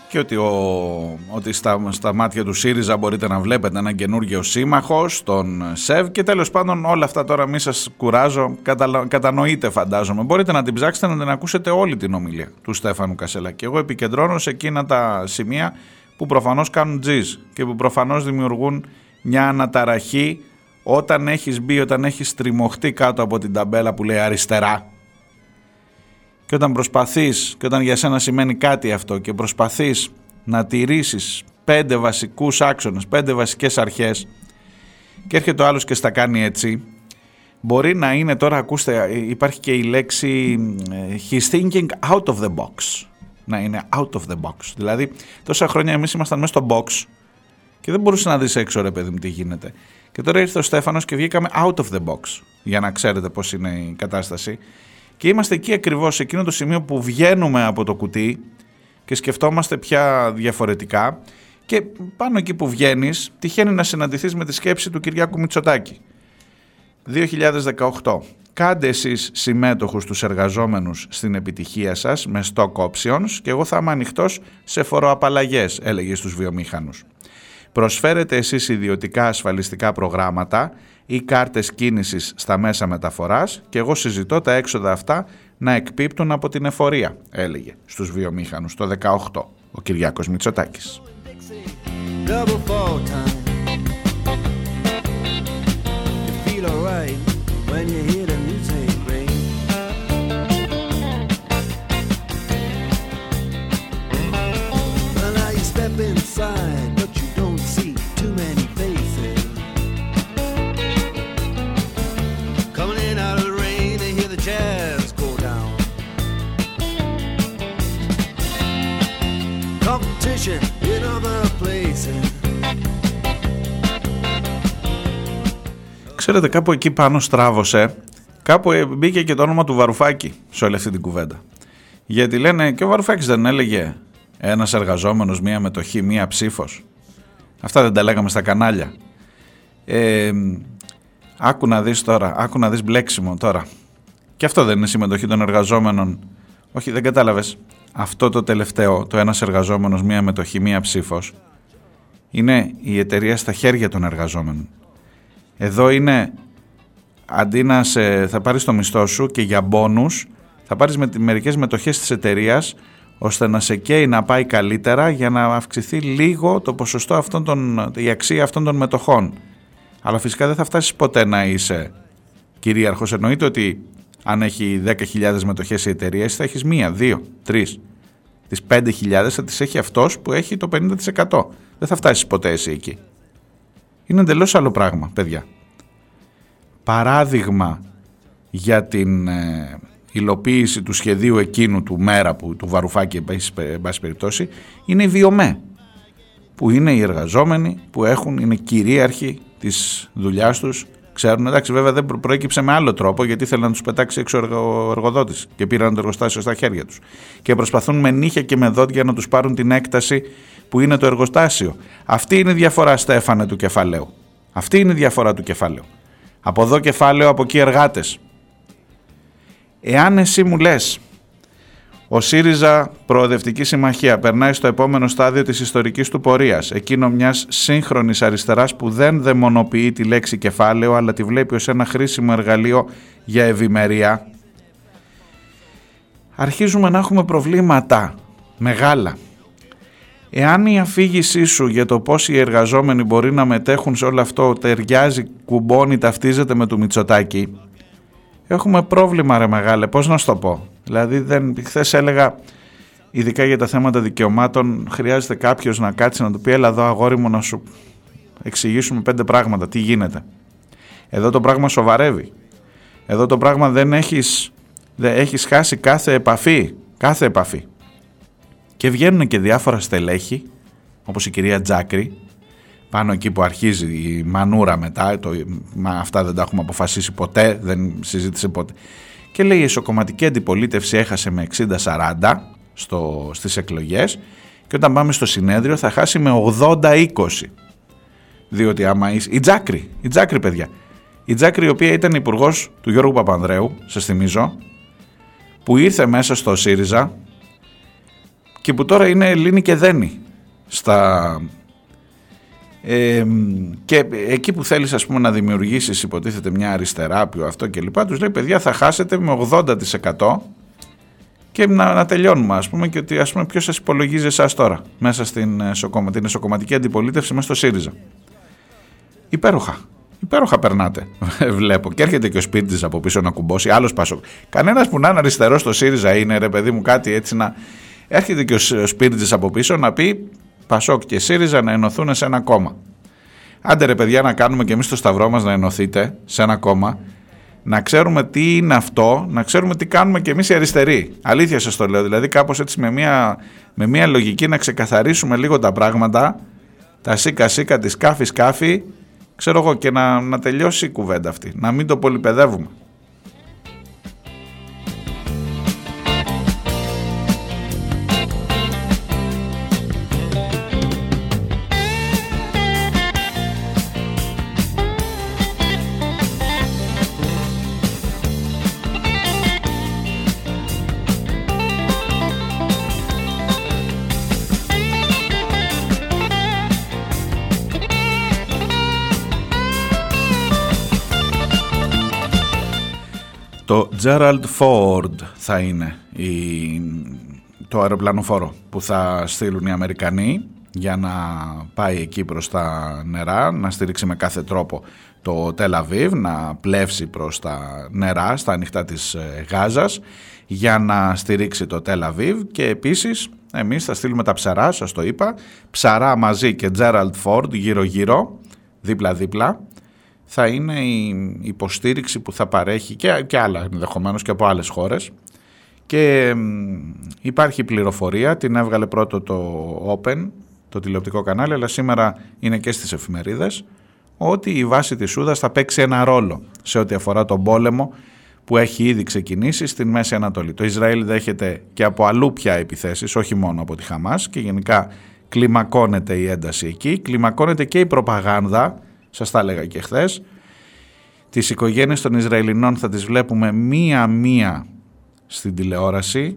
Και ότι, ο, ότι στα, στα μάτια του ΣΥΡΙΖΑ μπορείτε να βλέπετε έναν καινούργιο σύμμαχο, τον ΣΕΒ και τέλος πάντων όλα αυτά τώρα μη σας κουράζω, κατα, κατανοείτε φαντάζομαι. Μπορείτε να την ψάξετε να την ακούσετε όλη την ομιλία του Στέφανου Κασελά και εγώ επικεντρώνω σε εκείνα τα σημεία που προφανώς κάνουν τζιζ και που προφανώς δημιουργούν μια αναταραχή όταν έχεις μπει, όταν έχεις τριμωχτεί κάτω από την ταμπέλα που λέει αριστερά και όταν προσπαθείς και όταν για σένα σημαίνει κάτι αυτό και προσπαθείς να τηρήσεις πέντε βασικούς άξονες, πέντε βασικές αρχές και έρχεται ο άλλος και στα κάνει έτσι μπορεί να είναι τώρα ακούστε υπάρχει και η λέξη ε, he's thinking out of the box. Να είναι out of the box. Δηλαδή τόσα χρόνια εμείς ήμασταν μέσα στο box και δεν μπορούσε να δεις έξω ρε παιδί μου τι γίνεται. Και τώρα ήρθε ο Στέφανος και βγήκαμε out of the box για να ξέρετε πώς είναι η κατάσταση και είμαστε εκεί ακριβώς σε εκείνο το σημείο που βγαίνουμε από το κουτί και σκεφτόμαστε πια διαφορετικά και πάνω εκεί που βγαίνεις, τυχαίνει να συναντηθείς με τη σκέψη του Κυριάκου Μητσοτάκη. 2018. Κάντε εσείς συμμέτοχους τους εργαζόμενους στην επιτυχία σας με stock options και εγώ θα είμαι ανοιχτός σε φοροαπαλλαγές, έλεγε στους βιομήχανους. Προσφέρετε εσείς ιδιωτικά ασφαλιστικά προγράμματα ή κάρτες κίνησης στα μέσα μεταφοράς και εγώ συζητώ τα έξοδα αυτά να εκπίπτουν από την εφορία, έλεγε στους βιομήχανους το 18 ο Κυριάκος Μητσοτάκης. double fall time. You feel alright when you hear Ξέρετε κάπου εκεί πάνω στράβωσε, κάπου ε, μπήκε και το όνομα του Βαρουφάκη σε όλη αυτή την κουβέντα. Γιατί λένε και ο Βαρουφάκης δεν έλεγε ένας εργαζόμενος, μία μετοχή, μία ψήφος. Αυτά δεν τα λέγαμε στα κανάλια. Ε, άκου να δεις τώρα, άκου να δεις μπλέξιμο τώρα. Και αυτό δεν είναι συμμετοχή των εργαζόμενων. Όχι, δεν κατάλαβες. Αυτό το τελευταίο, το ένας εργαζόμενος, μία μετοχή, μία ψήφος, είναι η εταιρεία στα χέρια των εργαζόμενων. Εδώ είναι αντί να σε, θα πάρεις το μισθό σου και για μπόνους θα πάρεις με, μερικές μετοχές της εταιρείας ώστε να σε καίει να πάει καλύτερα για να αυξηθεί λίγο το ποσοστό αυτών των, η αξία αυτών των μετοχών. Αλλά φυσικά δεν θα φτάσεις ποτέ να είσαι κυρίαρχος. Εννοείται ότι αν έχει 10.000 μετοχές η εταιρεία εσύ θα έχεις μία, δύο, τρεις. Τις 5.000 θα τις έχει αυτός που έχει το 50%. Δεν θα φτάσεις ποτέ εσύ εκεί. Είναι εντελώς άλλο πράγμα, παιδιά. Παράδειγμα για την ε, υλοποίηση του σχεδίου εκείνου του μέρα που του Βαρουφάκη εν πάση περιπτώσει είναι η Βιομέ που είναι οι εργαζόμενοι που έχουν, είναι κυρίαρχοι της δουλειάς τους ξέρουν, εντάξει βέβαια δεν προέκυψε με άλλο τρόπο γιατί ήθελαν να τους πετάξει έξω ο εργοδότης και πήραν το εργοστάσιο στα χέρια τους και προσπαθούν με νύχια και με δόντια να τους πάρουν την έκταση που είναι το εργοστάσιο. Αυτή είναι η διαφορά Στέφανε του κεφαλαίου. Αυτή είναι η διαφορά του κεφαλαίου. Από εδώ κεφάλαιο, από εκεί εργάτες. Εάν εσύ μου λες ο ΣΥΡΙΖΑ Προοδευτική Συμμαχία περνάει στο επόμενο στάδιο της ιστορικής του πορείας, εκείνο μιας σύγχρονης αριστεράς που δεν δαιμονοποιεί τη λέξη κεφάλαιο αλλά τη βλέπει ως ένα χρήσιμο εργαλείο για ευημερία, αρχίζουμε να έχουμε προβλήματα μεγάλα. Εάν η αφήγησή σου για το πώς οι εργαζόμενοι μπορεί να μετέχουν σε όλο αυτό ταιριάζει, κουμπώνει, ταυτίζεται με το Μητσοτάκι, έχουμε πρόβλημα ρε μεγάλε, πώς να σου το πω. Δηλαδή δεν, χθες έλεγα, ειδικά για τα θέματα δικαιωμάτων, χρειάζεται κάποιος να κάτσει να του πει έλα εδώ αγόρι μου να σου εξηγήσουμε πέντε πράγματα, τι γίνεται. Εδώ το πράγμα σοβαρεύει. Εδώ το πράγμα δεν έχεις, δεν έχεις χάσει κάθε επαφή, κάθε επαφή. Και βγαίνουν και διάφορα στελέχη, όπως η κυρία Τζάκρη, πάνω εκεί που αρχίζει η μανούρα μετά, το, μα αυτά δεν τα έχουμε αποφασίσει ποτέ, δεν συζήτησε ποτέ. Και λέει η ισοκομματική αντιπολίτευση έχασε με 60-40 στο, στις εκλογές και όταν πάμε στο συνέδριο θα χάσει με 80-20. Διότι άμα είσαι... Η Τζάκρη, η Τζάκρη παιδιά. Η Τζάκρη η οποία ήταν υπουργός του Γιώργου Παπανδρέου, σας θυμίζω, που ήρθε μέσα στο ΣΥΡΙΖΑ και που τώρα είναι Ελλήνη και Δένη στα... Ε, και εκεί που θέλεις ας πούμε να δημιουργήσεις υποτίθεται μια αριστεράπιο αυτό και λοιπά τους λέει παιδιά θα χάσετε με 80% και να, να τελειώνουμε ας πούμε και ότι ας πούμε ποιος σας υπολογίζει εσάς τώρα μέσα στην εσωκομματική, την εσωκομματική αντιπολίτευση μέσα στο ΣΥΡΙΖΑ. Υπέροχα. Υπέροχα περνάτε. Βλέπω. Και έρχεται και ο σπίτι από πίσω να κουμπώσει. Άλλος Πασόκ. Κανένας που να είναι αριστερός στο ΣΥΡΙΖΑ είναι ρε παιδί μου κάτι έτσι να. Έρχεται και ο σπίτι από πίσω να πει Πασόκ και ΣΥΡΙΖΑ να ενωθούν σε ένα κόμμα. Άντε ρε παιδιά να κάνουμε και εμείς το σταυρό μας να ενωθείτε σε ένα κόμμα. Να ξέρουμε τι είναι αυτό, να ξέρουμε τι κάνουμε και εμείς οι αριστεροί. Αλήθεια σας το λέω. Δηλαδή, κάπως έτσι με μια, με μια λογική να ξεκαθαρίσουμε λίγο τα πράγματα, τα σίκα σίκα, τη σκάφη σκάφη, ξέρω εγώ, και να, να τελειώσει η κουβέντα αυτή. Να μην το πολυπεδεύουμε. Gerald Ford θα είναι η, το αεροπλανοφόρο που θα στείλουν οι Αμερικανοί για να πάει εκεί προς τα νερά, να στηρίξει με κάθε τρόπο το Τελαβίβ, να πλεύσει προς τα νερά, στα ανοιχτά της ε, Γάζας, για να στηρίξει το Τελαβίβ και επίσης εμείς θα στείλουμε τα ψαρά, σας το είπα, ψαρά μαζί και Gerald Ford γύρω-γύρω, δίπλα-δίπλα, θα είναι η υποστήριξη που θα παρέχει και, και άλλα ενδεχομένως και από άλλες χώρες και υπάρχει πληροφορία, την έβγαλε πρώτο το Open, το τηλεοπτικό κανάλι, αλλά σήμερα είναι και στις εφημερίδες, ότι η βάση της Σούδας θα παίξει ένα ρόλο σε ό,τι αφορά τον πόλεμο που έχει ήδη ξεκινήσει στην Μέση Ανατολή. Το Ισραήλ δέχεται και από αλλού πια επιθέσεις, όχι μόνο από τη Χαμάς και γενικά κλιμακώνεται η ένταση εκεί, κλιμακώνεται και η προπαγάνδα σας τα έλεγα και χθες. Τις οικογένειες των Ισραηλινών θα τις βλέπουμε μία-μία στην τηλεόραση,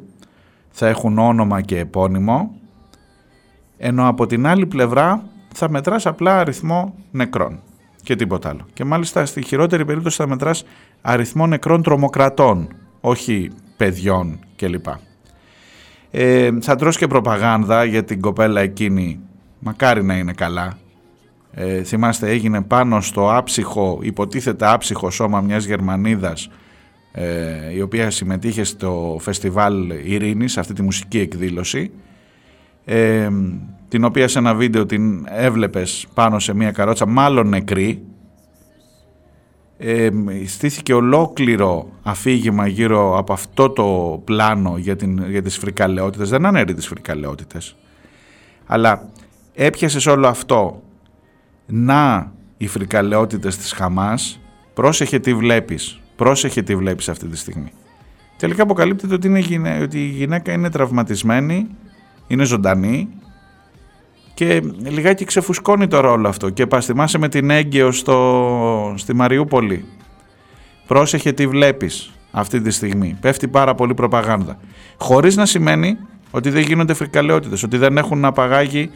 θα έχουν όνομα και επώνυμο, ενώ από την άλλη πλευρά θα μετράς απλά αριθμό νεκρών και τίποτα άλλο. Και μάλιστα στη χειρότερη περίπτωση θα μετράς αριθμό νεκρών τρομοκρατών, όχι παιδιών κλπ. Ε, θα τρως και προπαγάνδα για την κοπέλα εκείνη, μακάρι να είναι καλά, ε, θυμάστε έγινε πάνω στο άψυχο, υποτίθεται άψυχο σώμα μιας Γερμανίδας ε, η οποία συμμετείχε στο φεστιβάλ Ειρήνης, αυτή τη μουσική εκδήλωση ε, την οποία σε ένα βίντεο την έβλεπες πάνω σε μια καρότσα μάλλον νεκρή. Ε, στήθηκε ολόκληρο αφήγημα γύρω από αυτό το πλάνο για, την, για τις φρικαλαιότητες. Δεν ανέρει τις φρικαλαιότητες αλλά έπιασες όλο αυτό να οι φρικαλαιότητες της Χαμάς, πρόσεχε τι βλέπεις, πρόσεχε τι βλέπεις αυτή τη στιγμή. Τελικά αποκαλύπτεται ότι, είναι, ότι η γυναίκα είναι τραυματισμένη, είναι ζωντανή και λιγάκι ξεφουσκώνει το ρόλο αυτό και παστιμάσαι με την έγκαιο στο, στη Μαριούπολη. Πρόσεχε τι βλέπεις αυτή τη στιγμή. Πέφτει πάρα πολύ προπαγάνδα. Χωρίς να σημαίνει ότι δεν γίνονται φρικαλαιότητες, ότι δεν έχουν απαγάγει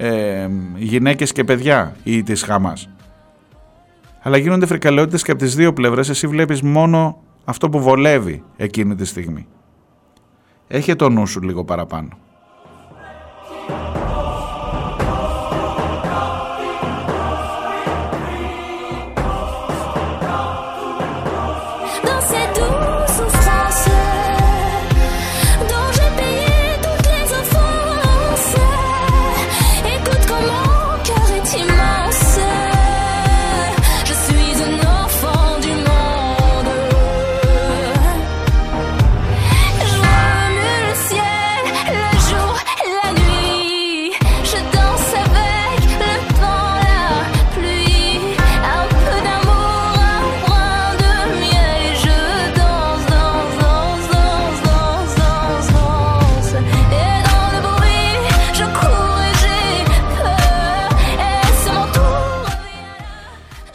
ε, γυναίκες και παιδιά ή της Χαμάς. Αλλά γίνονται φρικαλαιότητες και από τις δύο πλευρές εσύ βλέπεις μόνο αυτό που βολεύει εκείνη τη στιγμή. Έχει το νου σου λίγο παραπάνω.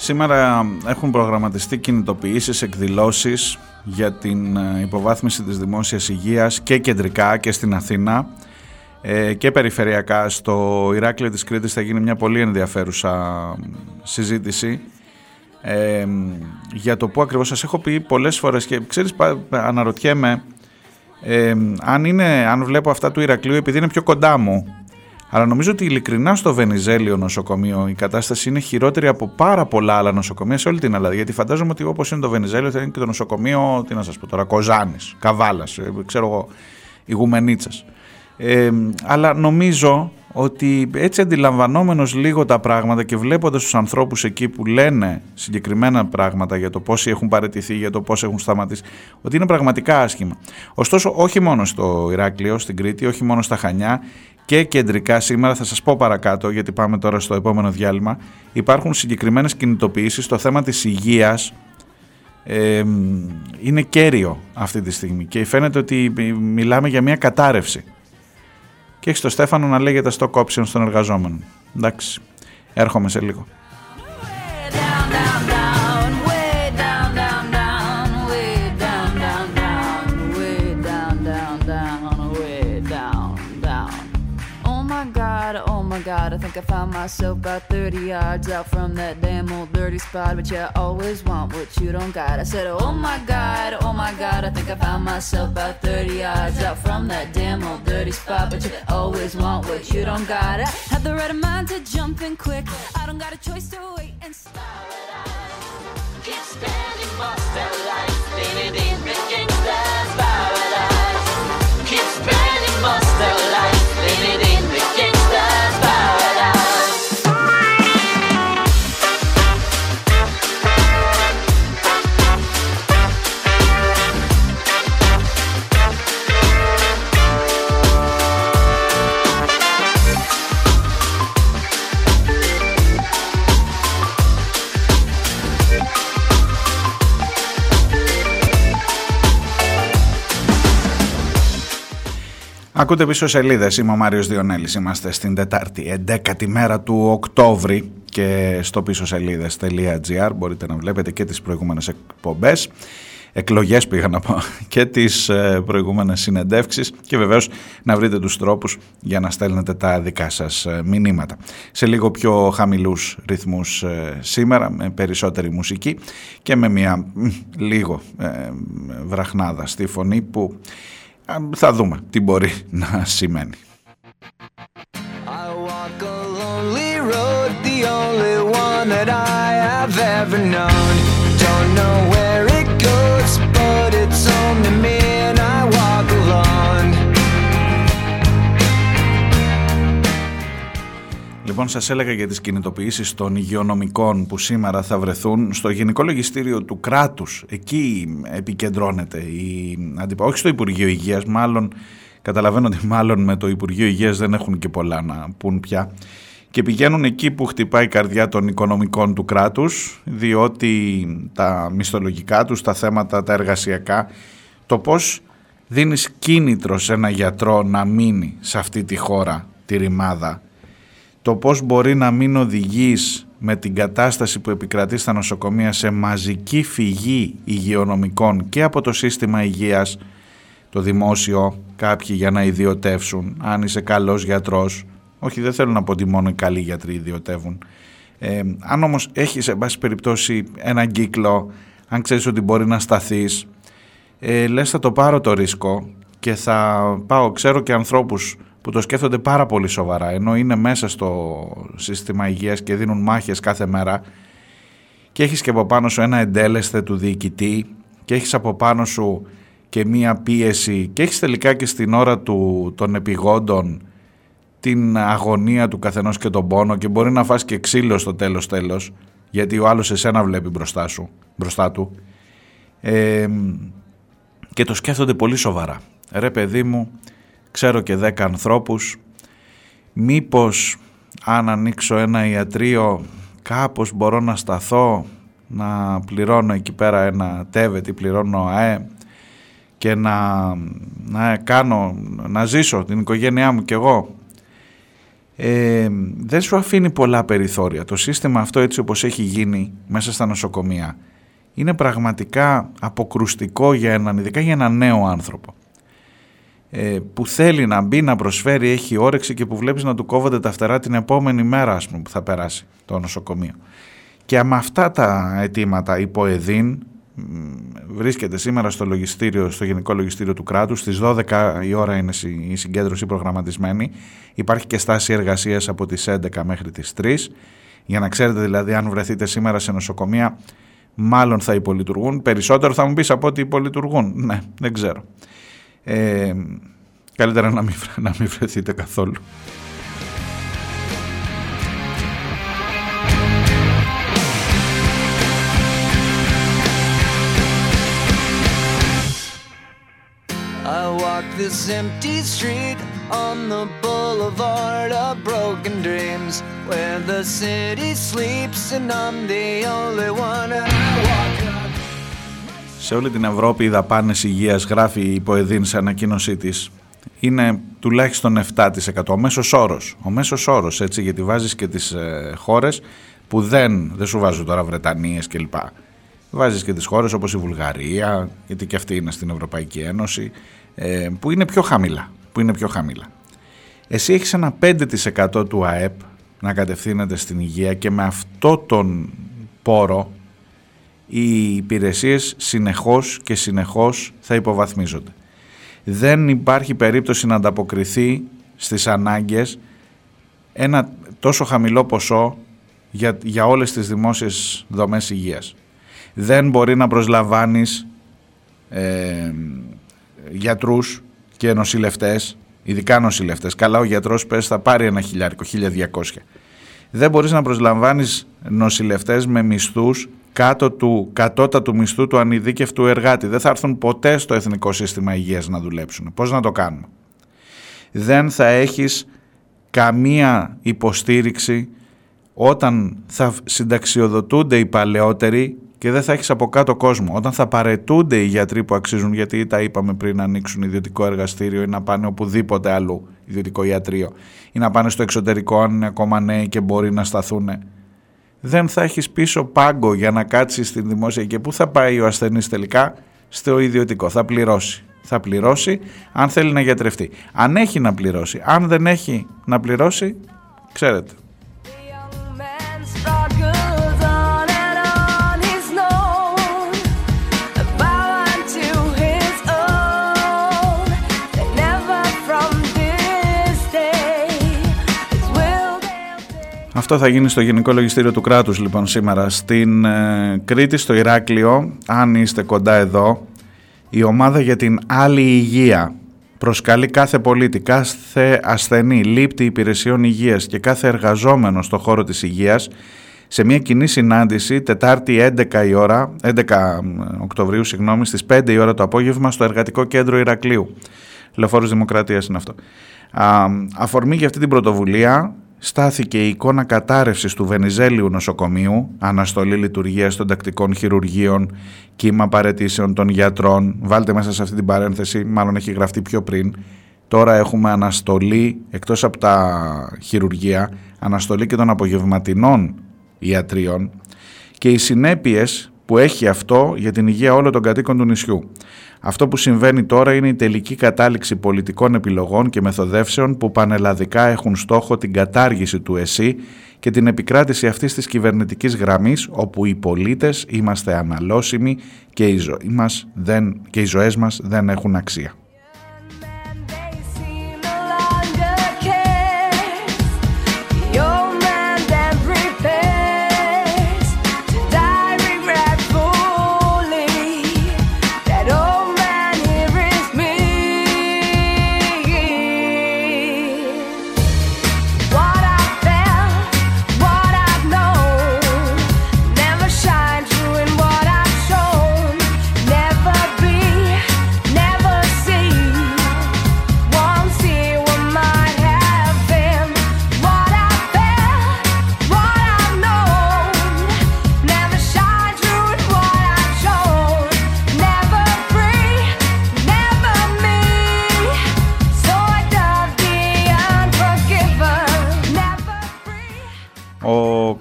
Σήμερα έχουν προγραμματιστεί κινητοποιήσεις, εκδηλώσεις για την ε, υποβάθμιση της δημόσιας υγείας και κεντρικά και στην Αθήνα ε, και περιφερειακά. Στο Ηράκλειο της Κρήτης θα γίνει μια πολύ ενδιαφέρουσα συζήτηση ε, για το που ακριβώς σας έχω πει πολλές φορές και ξέρεις πα- αναρωτιέμαι ε, αν, είναι, αν βλέπω αυτά του Ηρακλείου επειδή είναι πιο κοντά μου αλλά νομίζω ότι ειλικρινά στο Βενιζέλιο νοσοκομείο η κατάσταση είναι χειρότερη από πάρα πολλά άλλα νοσοκομεία σε όλη την Ελλάδα. Γιατί φαντάζομαι ότι όπως είναι το Βενιζέλιο θα είναι και το νοσοκομείο, τι να σας πω τώρα, Κοζάνης, Καβάλας, ξέρω εγώ, Ιγουμενίτσα. Ε, αλλά νομίζω ότι έτσι αντιλαμβανόμενος λίγο τα πράγματα και βλέποντας τους ανθρώπους εκεί που λένε συγκεκριμένα πράγματα για το πόσοι έχουν παραιτηθεί, για το πώς έχουν σταματήσει, ότι είναι πραγματικά άσχημα. Ωστόσο, όχι μόνο στο Ηράκλειο, στην Κρήτη, όχι μόνο στα Χανιά και κεντρικά σήμερα, θα σας πω παρακάτω, γιατί πάμε τώρα στο επόμενο διάλειμμα, υπάρχουν συγκεκριμένες κινητοποιήσεις στο θέμα της υγείας, ε, είναι κέριο αυτή τη στιγμή και φαίνεται ότι μιλάμε για μια κατάρρευση και έχει το Στέφανο να λέγεται στο κόψιον στον εργαζόμενο. Εντάξει, έρχομαι σε λίγο. down, down, down, think I found myself about 30 yards out from that damn old dirty spot. But you always want what you don't got. I said, oh my god, oh my god, I think I found myself about 30 yards out from that damn old dirty spot. But you always want what you don't got. I have the right of mind to jump in quick. I don't got a choice to wait and stop. Keep spending most of life in the gangster's paradise. Life Ακούτε πίσω σελίδες. Είμαι ο Μάριος Διονέλης. Είμαστε στην Τετάρτη, 11η μέρα του Οκτώβρη και στο πίσω σελίδε.gr μπορείτε να βλέπετε και τις προηγούμενες εκπομπές. Εκλογές πήγα να πω και τις προηγούμενες συνεντεύξεις και βεβαίως να βρείτε τους τρόπους για να στέλνετε τα δικά σας μηνύματα. Σε λίγο πιο χαμηλούς ρυθμούς σήμερα, με περισσότερη μουσική και με μια μ, λίγο ε, βραχνάδα στη φωνή που Α, θα δούμε τι μπορεί να σημαίνει. I walk a Λοιπόν, σας έλεγα για τις κινητοποιήσεις των υγειονομικών που σήμερα θα βρεθούν στο Γενικό Λογιστήριο του κράτους. Εκεί επικεντρώνεται η αντιπα... όχι στο Υπουργείο Υγείας, μάλλον καταλαβαίνω ότι μάλλον με το Υπουργείο Υγείας δεν έχουν και πολλά να πούν πια και πηγαίνουν εκεί που χτυπάει η καρδιά των οικονομικών του κράτους διότι τα μισθολογικά τους, τα θέματα τα εργασιακά, το πώς δίνεις κίνητρο σε ένα γιατρό να μείνει σε αυτή τη χώρα, τη ρημάδα, το πώς μπορεί να μην οδηγείς με την κατάσταση που επικρατεί στα νοσοκομεία σε μαζική φυγή υγειονομικών και από το σύστημα υγείας, το δημόσιο, κάποιοι για να ιδιωτεύσουν, αν είσαι καλός γιατρός, όχι δεν θέλω να πω ότι μόνο οι καλοί γιατροί ιδιωτεύουν, ε, αν όμως έχεις σε πάση περιπτώσει έναν κύκλο, αν ξέρεις ότι μπορεί να σταθείς, ε, λες θα το πάρω το ρίσκο και θα πάω, ξέρω και ανθρώπους που το σκέφτονται πάρα πολύ σοβαρά ενώ είναι μέσα στο σύστημα υγείας και δίνουν μάχες κάθε μέρα και έχεις και από πάνω σου ένα εντέλεσθε του διοικητή και έχεις από πάνω σου και μία πίεση και έχεις τελικά και στην ώρα του, των επιγόντων την αγωνία του καθενός και τον πόνο και μπορεί να φας και ξύλο στο τέλος τέλος γιατί ο άλλος εσένα βλέπει μπροστά, σου, μπροστά του ε, και το σκέφτονται πολύ σοβαρά. Ρε παιδί μου, ξέρω και δέκα ανθρώπους, μήπως αν ανοίξω ένα ιατρείο κάπως μπορώ να σταθώ, να πληρώνω εκεί πέρα ένα τέβε, τι πληρώνω ΑΕ και να, να κάνω, να ζήσω την οικογένειά μου κι εγώ. Ε, δεν σου αφήνει πολλά περιθώρια. Το σύστημα αυτό έτσι όπως έχει γίνει μέσα στα νοσοκομεία είναι πραγματικά αποκρουστικό για έναν, ειδικά για έναν νέο άνθρωπο. Ε, που θέλει να μπει, να προσφέρει, έχει όρεξη και που βλέπεις να του κόβονται τα φτερά την επόμενη μέρα ας πούμε, που θα περάσει το νοσοκομείο. Και με αυτά τα αιτήματα η ΠΟΕΔΗΝ μ, βρίσκεται σήμερα στο, λογιστήριο, στο Γενικό Λογιστήριο του Κράτους. Στις 12 η ώρα είναι συ- η συγκέντρωση προγραμματισμένη. Υπάρχει και στάση εργασίας από τις 11 μέχρι τις 3. Για να ξέρετε δηλαδή αν βρεθείτε σήμερα σε νοσοκομεία μάλλον θα υπολειτουργούν. Περισσότερο θα μου πεις από ότι υπολειτουργούν. Ναι, δεν ξέρω. Ε, καλύτερα να μην, βρε- να μην βρεθείτε καθόλου. I walk this empty street on the boulevard of broken dreams where the city sleeps and I'm the only one and I walk up. Σε όλη την Ευρώπη οι δαπάνες υγείας γράφει η Ποεδίν σε ανακοίνωσή της είναι τουλάχιστον 7%. Ο μέσος όρος, ο μέσος όρος έτσι γιατί βάζεις και τις ε, χώρες που δεν, δεν σου βάζω τώρα Βρετανίες κλπ. Βάζεις και τις χώρες όπως η Βουλγαρία, γιατί και αυτή είναι στην Ευρωπαϊκή Ένωση, ε, που είναι πιο χαμηλά. Που είναι πιο χαμηλά. Εσύ έχεις ένα 5% του ΑΕΠ να κατευθύνεται στην υγεία και με αυτό τον πόρο οι υπηρεσίες συνεχώς και συνεχώς θα υποβαθμίζονται. Δεν υπάρχει περίπτωση να ανταποκριθεί στις ανάγκες ένα τόσο χαμηλό ποσό για, για όλες τις δημόσιες δομές υγείας. Δεν μπορεί να προσλαμβάνεις ε, γιατρούς και νοσηλευτές, ειδικά νοσηλευτές. Καλά ο γιατρός πες θα πάρει ένα χιλιάρικο, 1200. Δεν μπορείς να προσλαμβάνεις νοσηλευτές με μισθούς κάτω του κατώτατου μισθού του ανειδίκευτου εργάτη. Δεν θα έρθουν ποτέ στο Εθνικό Σύστημα Υγείας να δουλέψουν. Πώς να το κάνουμε; Δεν θα έχεις καμία υποστήριξη όταν θα συνταξιοδοτούνται οι παλαιότεροι και δεν θα έχεις από κάτω κόσμο. Όταν θα παρετούνται οι γιατροί που αξίζουν, γιατί τα είπαμε πριν να ανοίξουν ιδιωτικό εργαστήριο ή να πάνε οπουδήποτε αλλού ιδιωτικό ιατρείο ή να πάνε στο εξωτερικό αν είναι ακόμα νέοι και μπορεί να σταθούν. Δεν θα έχεις πίσω πάγκο για να κάτσεις στην δημόσια και πού θα πάει ο ασθενής τελικά στο ιδιωτικό. Θα πληρώσει. Θα πληρώσει αν θέλει να γιατρευτεί. Αν έχει να πληρώσει. Αν δεν έχει να πληρώσει, ξέρετε. Αυτό θα γίνει στο Γενικό Λογιστήριο του Κράτους λοιπόν σήμερα στην ε, Κρήτη, στο Ηράκλειο, αν είστε κοντά εδώ, η ομάδα για την άλλη υγεία προσκαλεί κάθε πολίτη, κάθε ασθενή, λήπτη υπηρεσιών υγείας και κάθε εργαζόμενο στο χώρο της υγείας σε μια κοινή συνάντηση Τετάρτη 11 η ώρα, 11 Οκτωβρίου συγγνώμη, στις 5 η ώρα το απόγευμα στο Εργατικό Κέντρο Ηρακλείου. Λεωφόρος Δημοκρατίας είναι αυτό. Α, αφορμή για αυτή την πρωτοβουλία στάθηκε η εικόνα κατάρρευσης του Βενιζέλιου νοσοκομείου, αναστολή λειτουργίας των τακτικών χειρουργείων, κύμα παρετήσεων των γιατρών. Βάλτε μέσα σε αυτή την παρένθεση, μάλλον έχει γραφτεί πιο πριν. Τώρα έχουμε αναστολή, εκτός από τα χειρουργεία, αναστολή και των απογευματινών ιατρίων και οι συνέπειες που έχει αυτό για την υγεία όλων των κατοίκων του νησιού. Αυτό που συμβαίνει τώρα είναι η τελική κατάληξη πολιτικών επιλογών και μεθοδεύσεων που πανελλαδικά έχουν στόχο την κατάργηση του ΕΣΥ και την επικράτηση αυτής της κυβερνητικής γραμμής όπου οι πολίτες είμαστε αναλώσιμοι και οι, ζωή μας δεν, και οι ζωές μας δεν έχουν αξία.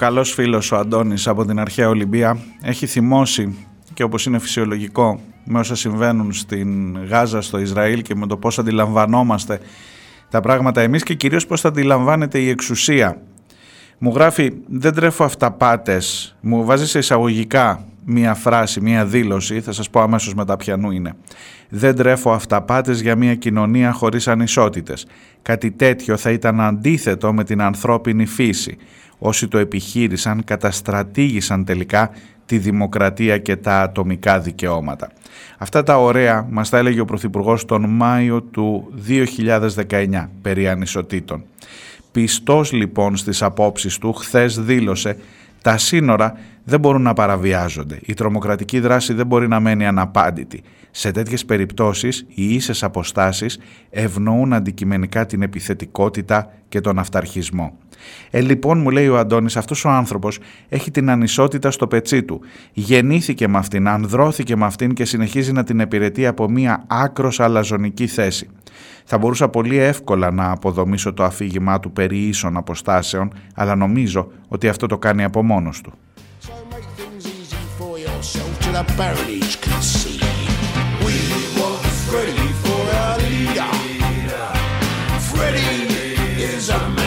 Καλός φίλος ο Αντώνης από την αρχαία Ολυμπία έχει θυμώσει και όπως είναι φυσιολογικό με όσα συμβαίνουν στην Γάζα, στο Ισραήλ και με το πώς αντιλαμβανόμαστε τα πράγματα εμείς και κυρίως πώς θα αντιλαμβάνεται η εξουσία. Μου γράφει δεν τρέφω αυταπάτες, μου βάζει σε εισαγωγικά μία φράση, μία δήλωση, θα σας πω αμέσως μετά ποιανού είναι. Δεν τρέφω αυταπάτες για μία κοινωνία χωρίς ανισότητες. Κάτι τέτοιο θα ήταν αντίθετο με την ανθρώπινη φύση. Όσοι το επιχείρησαν καταστρατήγησαν τελικά τη δημοκρατία και τα ατομικά δικαιώματα. Αυτά τα ωραία μας τα έλεγε ο Πρωθυπουργός τον Μάιο του 2019 περί ανισοτήτων. Πιστός λοιπόν στις απόψεις του χθες δήλωσε τα σύνορα δεν μπορούν να παραβιάζονται. Η τρομοκρατική δράση δεν μπορεί να μένει αναπάντητη. Σε τέτοιες περιπτώσεις οι ίσες αποστάσεις ευνοούν αντικειμενικά την επιθετικότητα και τον αυταρχισμό. Ε, λοιπόν, μου λέει ο Αντώνης, αυτός ο άνθρωπος έχει την ανισότητα στο πετσί του. Γεννήθηκε με αυτήν, ανδρώθηκε με αυτήν και συνεχίζει να την επιρετεί από μία άκρος αλαζονική θέση. Θα μπορούσα πολύ εύκολα να αποδομήσω το αφήγημά του περί ίσων αποστάσεων, αλλά νομίζω ότι αυτό το κάνει από μόνος του. The baronies can see. We want Freddie for our leader. Freddie is a man.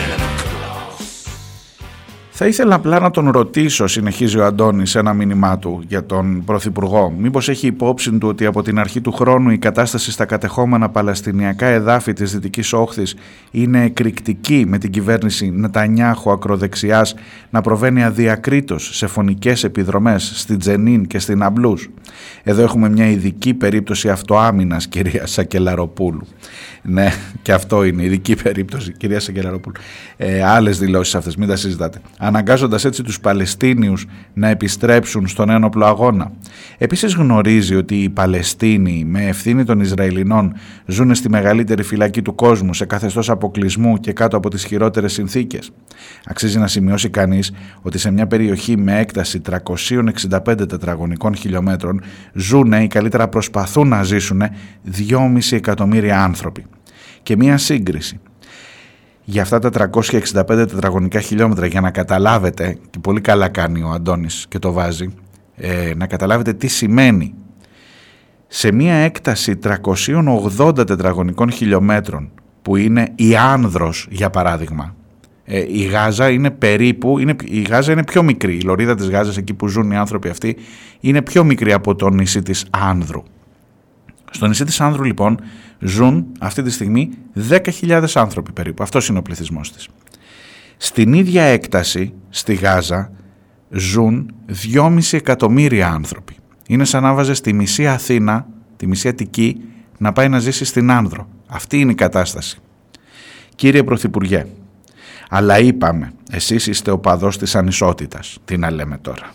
Θα ήθελα απλά να τον ρωτήσω, συνεχίζει ο Αντώνης σε ένα μήνυμά του για τον Πρωθυπουργό, μήπως έχει υπόψη του ότι από την αρχή του χρόνου η κατάσταση στα κατεχόμενα παλαιστινιακά εδάφη της Δυτικής Όχθης είναι εκρηκτική με την κυβέρνηση Νετανιάχου ακροδεξιάς να προβαίνει αδιακρίτως σε φωνικές επιδρομές στην Τζενίν και στην Αμπλούς. Εδώ έχουμε μια ειδική περίπτωση αυτοάμυνας κυρία Σακελαροπούλου. Ναι, και αυτό είναι ειδική περίπτωση, κυρία Σακελαροπούλου. Ε, Άλλες δηλώσεις αυτές, μην τα συζητάτε. Αναγκάζοντας έτσι τους Παλαιστίνιους να επιστρέψουν στον ένοπλο αγώνα. Επίσης γνωρίζει ότι οι Παλαιστίνοι με ευθύνη των Ισραηλινών ζουν στη μεγαλύτερη φυλακή του κόσμου σε καθεστώς αποκλεισμού και κάτω από τις χειρότερες συνθήκες. Αξίζει να σημειώσει κανείς ότι σε μια περιοχή με έκταση 365 τετραγωνικών χιλιόμετρων ζουν ή καλύτερα προσπαθούν να ζήσουν 2,5 εκατομμύρια άνθρωποι. Και μία σύγκριση. Για αυτά τα 365 τετραγωνικά χιλιόμετρα για να καταλάβετε, και πολύ καλά κάνει ο Αντώνης και το βάζει, ε, να καταλάβετε τι σημαίνει. Σε μία έκταση 380 τετραγωνικών χιλιόμετρων που είναι η Άνδρος για παράδειγμα, ε, η Γάζα είναι περίπου, είναι, η Γάζα είναι πιο μικρή, η λωρίδα της Γάζας εκεί που ζουν οι άνθρωποι αυτοί είναι πιο μικρή από το νησί της Άνδρου. Στο νησί της Άνδρου λοιπόν ζουν αυτή τη στιγμή 10.000 άνθρωποι περίπου. Αυτός είναι ο πληθυσμός της. Στην ίδια έκταση στη Γάζα ζουν 2,5 εκατομμύρια άνθρωποι. Είναι σαν να βάζε τη μισή Αθήνα, τη μισή Αττική, να πάει να ζήσει στην Άνδρο. Αυτή είναι η κατάσταση. Κύριε Πρωθυπουργέ, αλλά είπαμε, εσείς είστε ο παδός της ανισότητας. Τι να λέμε τώρα.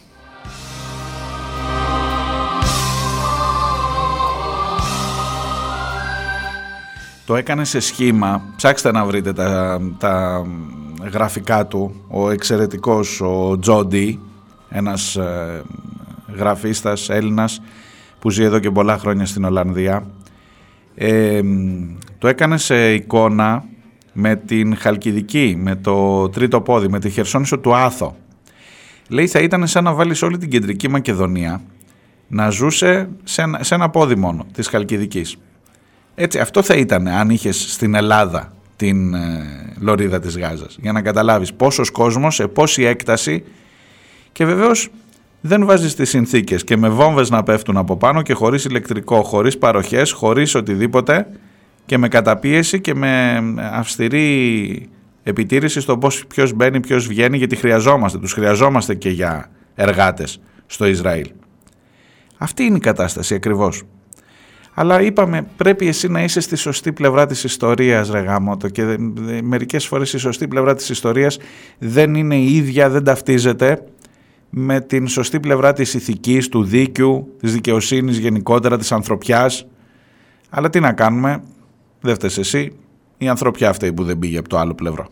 Το έκανε σε σχήμα, ψάξτε να βρείτε τα, τα γραφικά του, ο εξαιρετικός ο Τζόντι, ένας ε, γραφίστας Έλληνας που ζει εδώ και πολλά χρόνια στην Ολλανδία. Ε, το έκανε σε εικόνα με την Χαλκιδική, με το τρίτο πόδι, με τη Χερσόνησο του Άθο. Λέει θα ήταν σαν να βάλεις όλη την κεντρική Μακεδονία να ζούσε σε ένα, σε ένα πόδι μόνο της Χαλκιδικής. Έτσι, αυτό θα ήταν αν είχες στην Ελλάδα την ε, λωρίδα της Γάζας. Για να καταλάβεις πόσος κόσμος, σε πόση έκταση και βεβαίως δεν βάζεις τις συνθήκες και με βόμβες να πέφτουν από πάνω και χωρίς ηλεκτρικό, χωρίς παροχές, χωρίς οτιδήποτε και με καταπίεση και με αυστηρή επιτήρηση στο πώς ποιος μπαίνει, ποιος βγαίνει γιατί χρειαζόμαστε, τους χρειαζόμαστε και για εργάτες στο Ισραήλ. Αυτή είναι η κατάσταση ακριβώς. Αλλά είπαμε πρέπει εσύ να είσαι στη σωστή πλευρά της ιστορίας ρε γάμοτο και δε- δε- μερικές φορές η σωστή πλευρά της ιστορίας δεν είναι η ίδια, δεν ταυτίζεται με την σωστή πλευρά της ηθικής, του δίκαιου, της δικαιοσύνης γενικότερα, της ανθρωπιάς. Αλλά τι να κάνουμε, δεν φταίς εσύ, η ανθρωπιά αυτή που δεν πήγε από το άλλο πλευρό.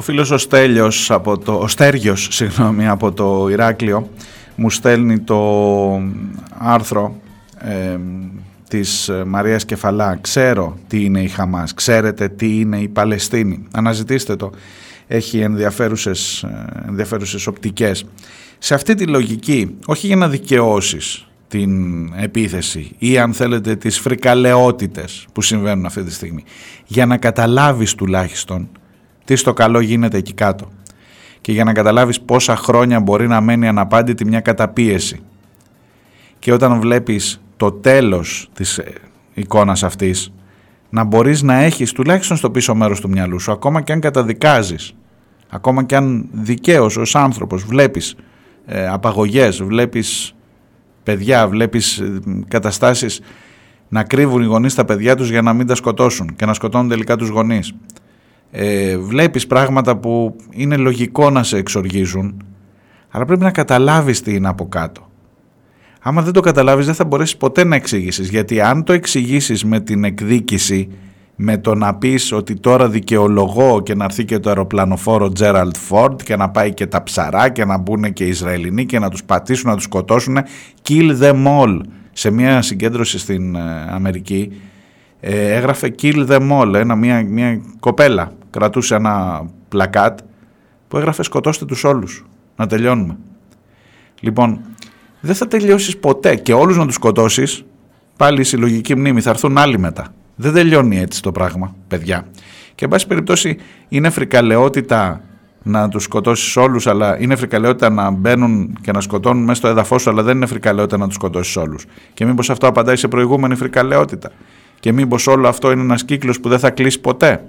Ο φίλος ο Στέλιος από το, ο Στέργιος, συγγνώμη, από το Ηράκλειο μου στέλνει το άρθρο ε, της Μαρίας Κεφαλά. Ξέρω τι είναι η Χαμάς, ξέρετε τι είναι η Παλαιστίνη. Αναζητήστε το. Έχει ενδιαφέρουσες, ε, ενδιαφέρουσες οπτικές. Σε αυτή τη λογική, όχι για να δικαιώσεις την επίθεση ή αν θέλετε τις φρικαλαιότητες που συμβαίνουν αυτή τη στιγμή, για να καταλάβεις τουλάχιστον τι στο καλό γίνεται εκεί κάτω και για να καταλάβεις πόσα χρόνια μπορεί να μένει αναπάντητη μια καταπίεση. Και όταν βλέπεις το τέλος της ε, εικόνας αυτής, να μπορείς να έχεις τουλάχιστον στο πίσω μέρος του μυαλού σου, ακόμα και αν καταδικάζεις, ακόμα και αν δικαίως ως άνθρωπος βλέπεις ε, απαγωγές, βλέπεις παιδιά, βλέπεις ε, καταστάσεις να κρύβουν οι γονείς τα παιδιά τους για να μην τα σκοτώσουν και να σκοτώνουν τελικά τους γονείς ε, βλέπεις πράγματα που είναι λογικό να σε εξοργίζουν αλλά πρέπει να καταλάβεις τι είναι από κάτω. Άμα δεν το καταλάβεις δεν θα μπορέσεις ποτέ να εξηγήσεις γιατί αν το εξηγήσεις με την εκδίκηση με το να πεις ότι τώρα δικαιολογώ και να έρθει και το αεροπλανοφόρο Τζέραλτ Φόρντ και να πάει και τα ψαρά και να μπουν και οι Ισραηλινοί και να τους πατήσουν, να τους σκοτώσουν kill them all σε μια συγκέντρωση στην ε, Αμερική ε, έγραφε kill them all ένα, μια, μια κοπέλα κρατούσε ένα πλακάτ που έγραφε σκοτώστε τους όλους, να τελειώνουμε. Λοιπόν, δεν θα τελειώσεις ποτέ και όλους να τους σκοτώσεις, πάλι η συλλογική μνήμη, θα έρθουν άλλοι μετά. Δεν τελειώνει έτσι το πράγμα, παιδιά. Και εν πάση περιπτώσει είναι φρικαλαιότητα να τους σκοτώσεις όλους, αλλά είναι φρικαλαιότητα να μπαίνουν και να σκοτώνουν μέσα στο έδαφος σου, αλλά δεν είναι φρικαλαιότητα να τους σκοτώσεις όλους. Και μήπως αυτό απαντάει σε προηγούμενη φρικαλαιότητα. Και μήπως όλο αυτό είναι ένας κύκλος που δεν θα κλείσει ποτέ.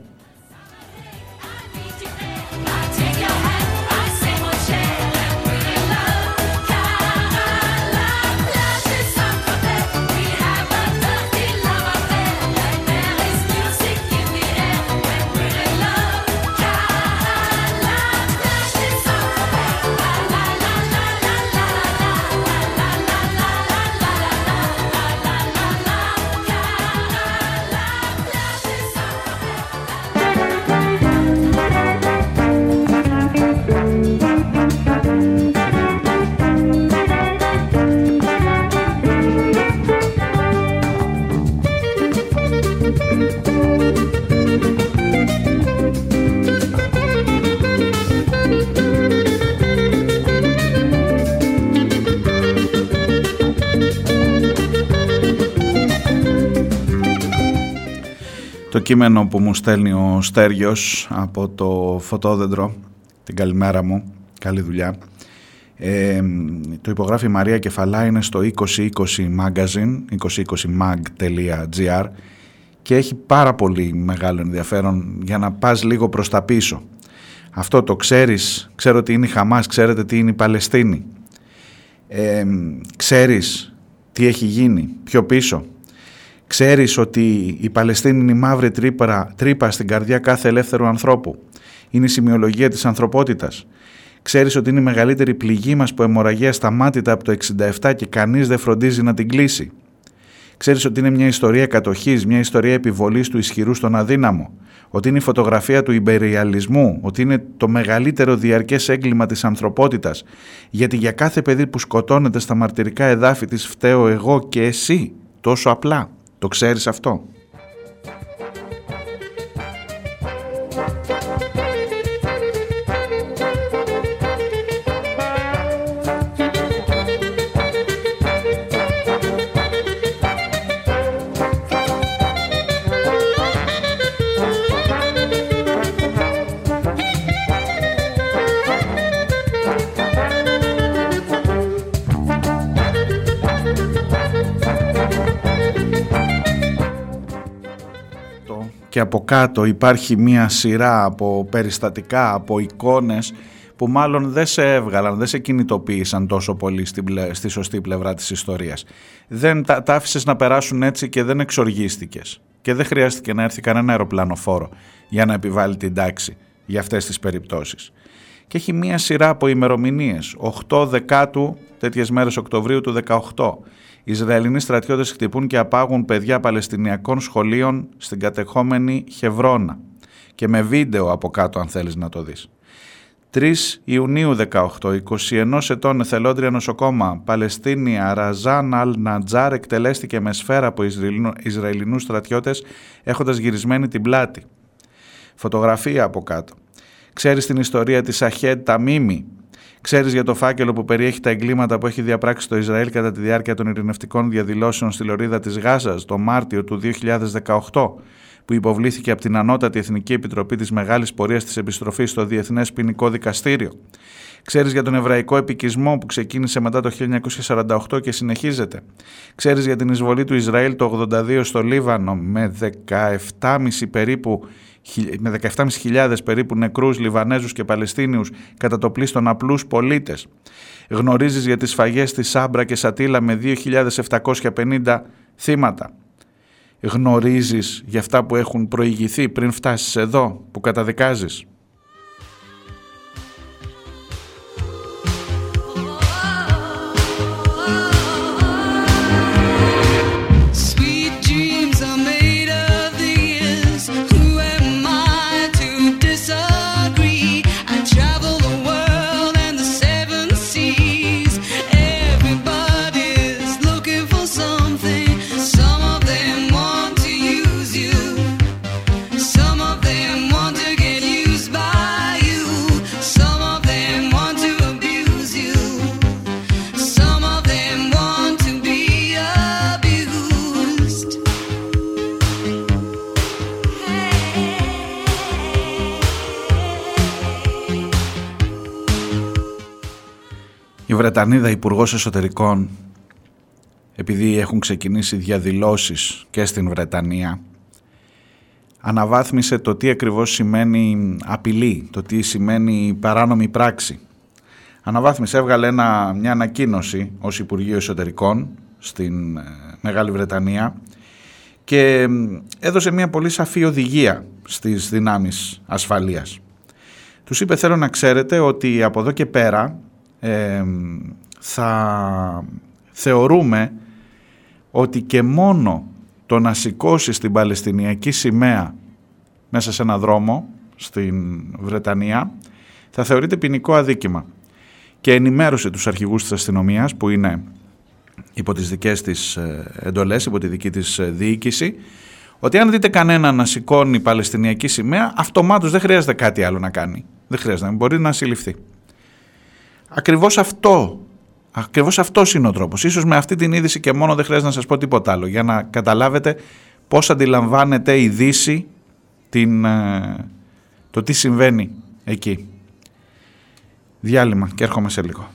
Κείμενο που μου στέλνει ο Στέργιος από το φωτόδεντρο, την καλημέρα μου, καλή δουλειά. Ε, το υπογράφει η Μαρία Κεφαλά, είναι στο 2020 magazine, 2020mag.gr και έχει πάρα πολύ μεγάλο ενδιαφέρον για να πας λίγο προς τα πίσω. Αυτό το ξέρεις, ξέρω τι είναι η Χαμάς, ξέρετε τι είναι η Παλαιστίνη. Ε, ξέρεις τι έχει γίνει πιο πίσω; Ξέρεις ότι η Παλαιστίνη είναι η μαύρη τρύπα, τρύπα στην καρδιά κάθε ελεύθερου ανθρώπου. Είναι η σημειολογία της ανθρωπότητας. Ξέρεις ότι είναι η μεγαλύτερη πληγή μας που αιμορραγία σταμάτητα από το 67 και κανείς δεν φροντίζει να την κλείσει. Ξέρεις ότι είναι μια ιστορία κατοχής, μια ιστορία επιβολής του ισχυρού στον αδύναμο. Ότι είναι η φωτογραφία του υπεριαλισμού, ότι είναι το μεγαλύτερο διαρκές έγκλημα της ανθρωπότητας. Γιατί για κάθε παιδί που σκοτώνεται στα μαρτυρικά εδάφη της φταίω εγώ και εσύ, τόσο απλά. Το ξέρεις αυτό; Και από κάτω υπάρχει μία σειρά από περιστατικά, από εικόνες που μάλλον δεν σε έβγαλαν, δεν σε κινητοποίησαν τόσο πολύ στη, στη σωστή πλευρά της ιστορίας. Δεν τα, τα άφησες να περάσουν έτσι και δεν εξοργίστηκες. Και δεν χρειάστηκε να έρθει κανένα αεροπλανοφόρο για να επιβάλλει την τάξη για αυτές τις περιπτώσεις. Και έχει μία σειρά από ημερομηνίες, 8 Δεκάτου, τέτοιες μέρες Οκτωβρίου του 18, Ισραηλινοί στρατιώτες χτυπούν και απάγουν παιδιά Παλαιστινιακών σχολείων στην κατεχόμενη Χευρώνα. και με βίντεο από κάτω αν θέλεις να το δεις. 3 Ιουνίου 18, 21 ετών εθελόντρια νοσοκόμα Παλαιστίνια Ραζάν Αλ Νατζάρ εκτελέστηκε με σφαίρα από Ισραηλινού- Ισραηλινούς στρατιώτες έχοντας γυρισμένη την πλάτη. Φωτογραφία από κάτω. Ξέρεις την ιστορία της Αχέντ Ταμίμη; Ξέρεις για το φάκελο που περιέχει τα εγκλήματα που έχει διαπράξει το Ισραήλ κατά τη διάρκεια των ειρηνευτικών διαδηλώσεων στη λωρίδα της Γάζας το Μάρτιο του 2018 που υποβλήθηκε από την Ανώτατη Εθνική Επιτροπή της Μεγάλης Πορείας της Επιστροφής στο Διεθνές Ποινικό Δικαστήριο. Ξέρεις για τον εβραϊκό επικισμό που ξεκίνησε μετά το 1948 και συνεχίζεται. Ξέρεις για την εισβολή του Ισραήλ το 82 στο Λίβανο με 17,5 περίπου με 17.500 περίπου νεκρούς Λιβανέζους και Παλαιστίνιους κατά το πλήστον απλούς πολίτες. Γνωρίζεις για τις σφαγές στη Σάμπρα και Σατήλα με 2.750 θύματα. Γνωρίζεις για αυτά που έχουν προηγηθεί πριν φτάσεις εδώ που καταδικάζεις. Βρετανίδα Υπουργός Εσωτερικών, επειδή έχουν ξεκινήσει διαδηλώσεις και στην Βρετανία, αναβάθμισε το τι ακριβώς σημαίνει απειλή, το τι σημαίνει παράνομη πράξη. Αναβάθμισε, έβγαλε ένα, μια ανακοίνωση ως Υπουργείο Εσωτερικών στην ε, Μεγάλη Βρετανία και μ, έδωσε μια πολύ σαφή οδηγία στις δυνάμεις ασφαλείας. Τους είπε θέλω να ξέρετε ότι από εδώ και πέρα ε, θα θεωρούμε ότι και μόνο το να σηκώσει την Παλαιστινιακή σημαία μέσα σε ένα δρόμο στην Βρετανία θα θεωρείται ποινικό αδίκημα. Και ενημέρωσε τους αρχηγούς της αστυνομίας που είναι υπό τις δικές της ε, εντολές, υπό τη δική της ε, διοίκηση, ότι αν δείτε κανένα να σηκώνει Παλαιστινιακή σημαία, αυτομάτως δεν χρειάζεται κάτι άλλο να κάνει. Δεν χρειάζεται, μπορεί να συλληφθεί. Ακριβώς αυτό, ακριβώς αυτός είναι ο τρόπος. Ίσως με αυτή την είδηση και μόνο δεν χρειάζεται να σας πω τίποτα άλλο, για να καταλάβετε πώς αντιλαμβάνεται η Δύση την, ε, το τι συμβαίνει εκεί. Διάλειμμα και έρχομαι σε λίγο.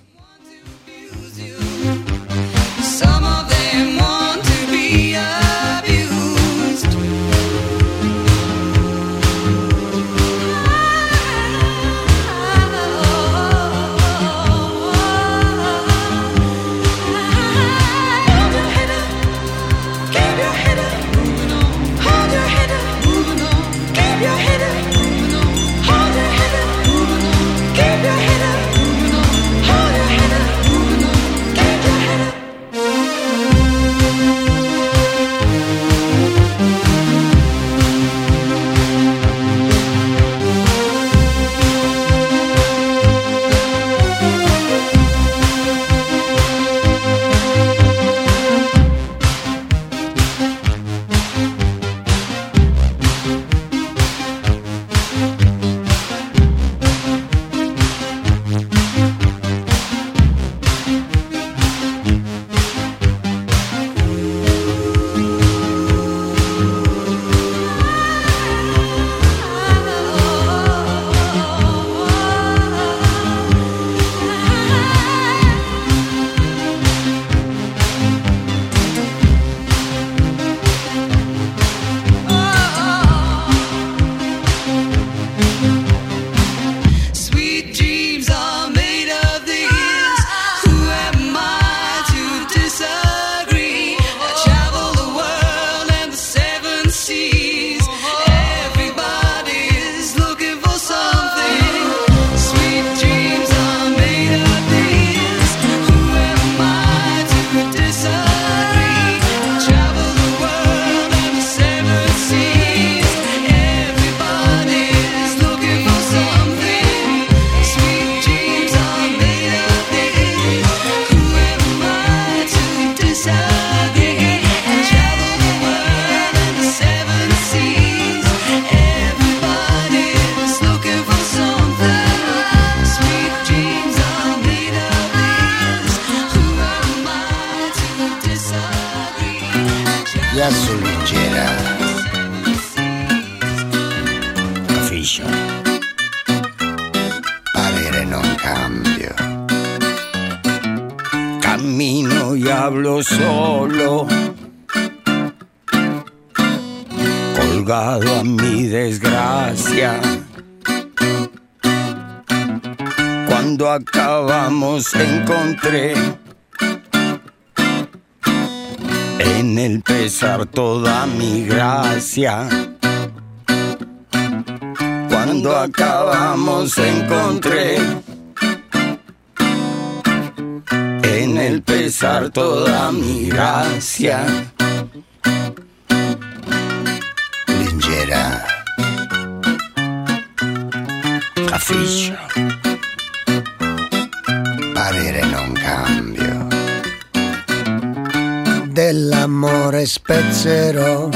Acabamos encontré en el pesar toda mi gracia. Cuando acabamos encontré en el pesar toda mi gracia. Lingera. Capiscio. Dell'amore spezzerò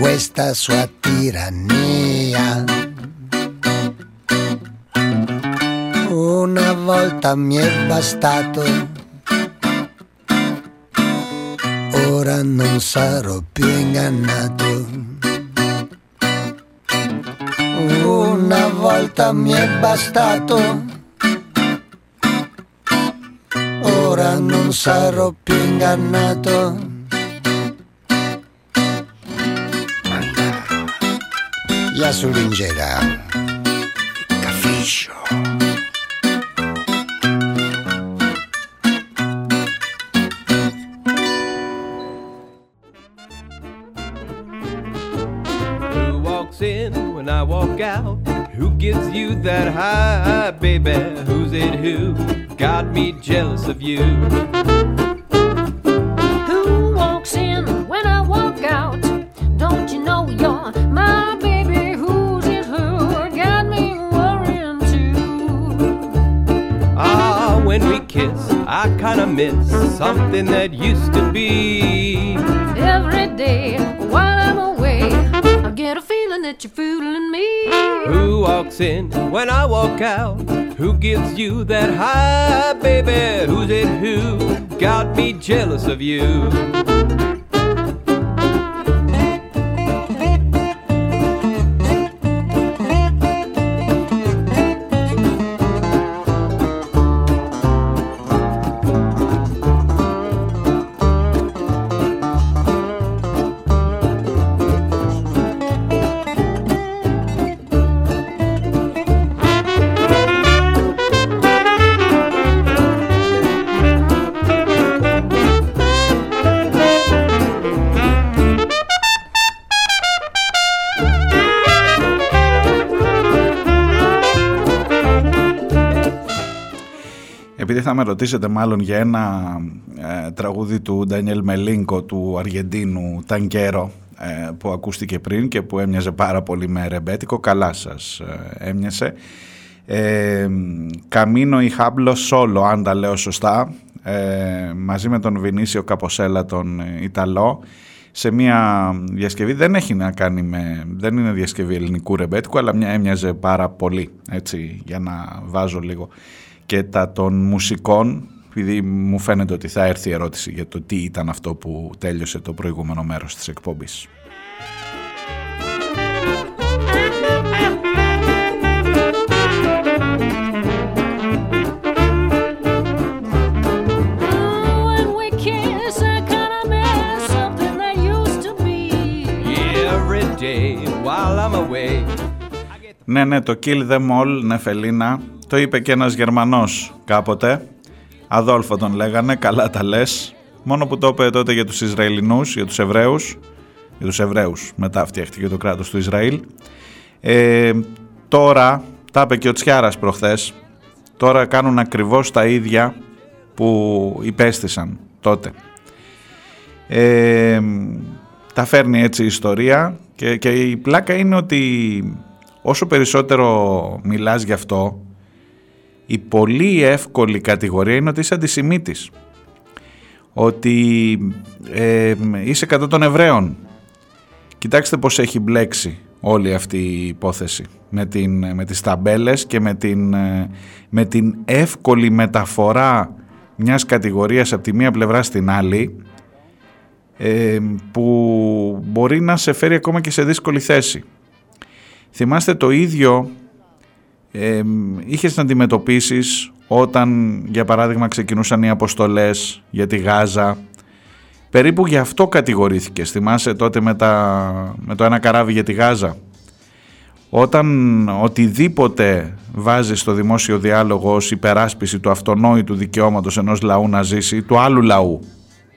questa sua tirannia. Una volta mi è bastato, ora non sarò più ingannato. Una volta mi è bastato, non sarò più ingannato. La sullingera. Capiscio. Who walks in when I walk out? Who gives you that high, baby? Who's it who got me jealous of you? Who walks in when I walk out? Don't you know you're my baby? Who's it who got me worrying too? Ah, when we kiss, I kinda miss something that used to be. Every day while that you're fooling me. Who walks in when I walk out? Who gives you that high, baby? Who's it who got me jealous of you? Θα με ρωτήσετε μάλλον για ένα ε, τραγούδι του Ντανιέλ Μελίνκο του Αργεντίνου Τανκέρο ε, που ακούστηκε πριν και που έμοιαζε πάρα πολύ με ρεμπέτικο, καλά σας ε, έμοιασε. Ε, Καμίνο ή Χάμπλο Σόλο, αν τα λέω σωστά, ε, μαζί με τον Βινίσιο Καποσέλα τον Ιταλό. Σε μια διασκευή δεν έχει να κάνει με, δεν είναι διασκευή ελληνικού ρεμπέτικου αλλά μια έμοιαζε πάρα πολύ έτσι για να βάζω λίγο και τα των μουσικών επειδή μου φαίνεται ότι θα έρθει η ερώτηση για το τι ήταν αυτό που τέλειωσε το προηγούμενο μέρος της εκπομπής. When we kiss, I kinda miss something that used to be. Every day while I'm away. Ναι, ναι, το Kill Them All, Νεφελίνα, το είπε και ένας Γερμανός κάποτε. Αδόλφο τον λέγανε, καλά τα λες. Μόνο που το είπε τότε για τους Ισραηλινούς, για τους Εβραίους. Για τους Εβραίους, μετά φτιάχτηκε το κράτος του Ισραήλ. Ε, τώρα, τα είπε και ο Τσιάρας προχθές, τώρα κάνουν ακριβώς τα ίδια που υπέστησαν τότε. Ε, τα φέρνει έτσι η ιστορία και, και η πλάκα είναι ότι όσο περισσότερο μιλάς γι' αυτό η πολύ εύκολη κατηγορία είναι ότι είσαι αντισημίτης ότι ε, είσαι κατά των Εβραίων κοιτάξτε πως έχει μπλέξει όλη αυτή η υπόθεση με, την, με τις ταμπέλες και με την, ε, με την εύκολη μεταφορά μιας κατηγορίας από τη μία πλευρά στην άλλη ε, που μπορεί να σε φέρει ακόμα και σε δύσκολη θέση. Θυμάστε το ίδιο ε, είχες να αντιμετωπίσεις όταν για παράδειγμα ξεκινούσαν οι αποστολές για τη Γάζα; Περίπου γι' αυτό κατηγορήθηκες θυμάσαι τότε με, τα, με το ένα καράβι για τη Γάζα; Όταν οτιδήποτε βάζεις στο δημόσιο διάλογο ως υπεράσπιση του αυτονόητου δικαιώματος ενός λαού να ζήσει ή του άλλου λαού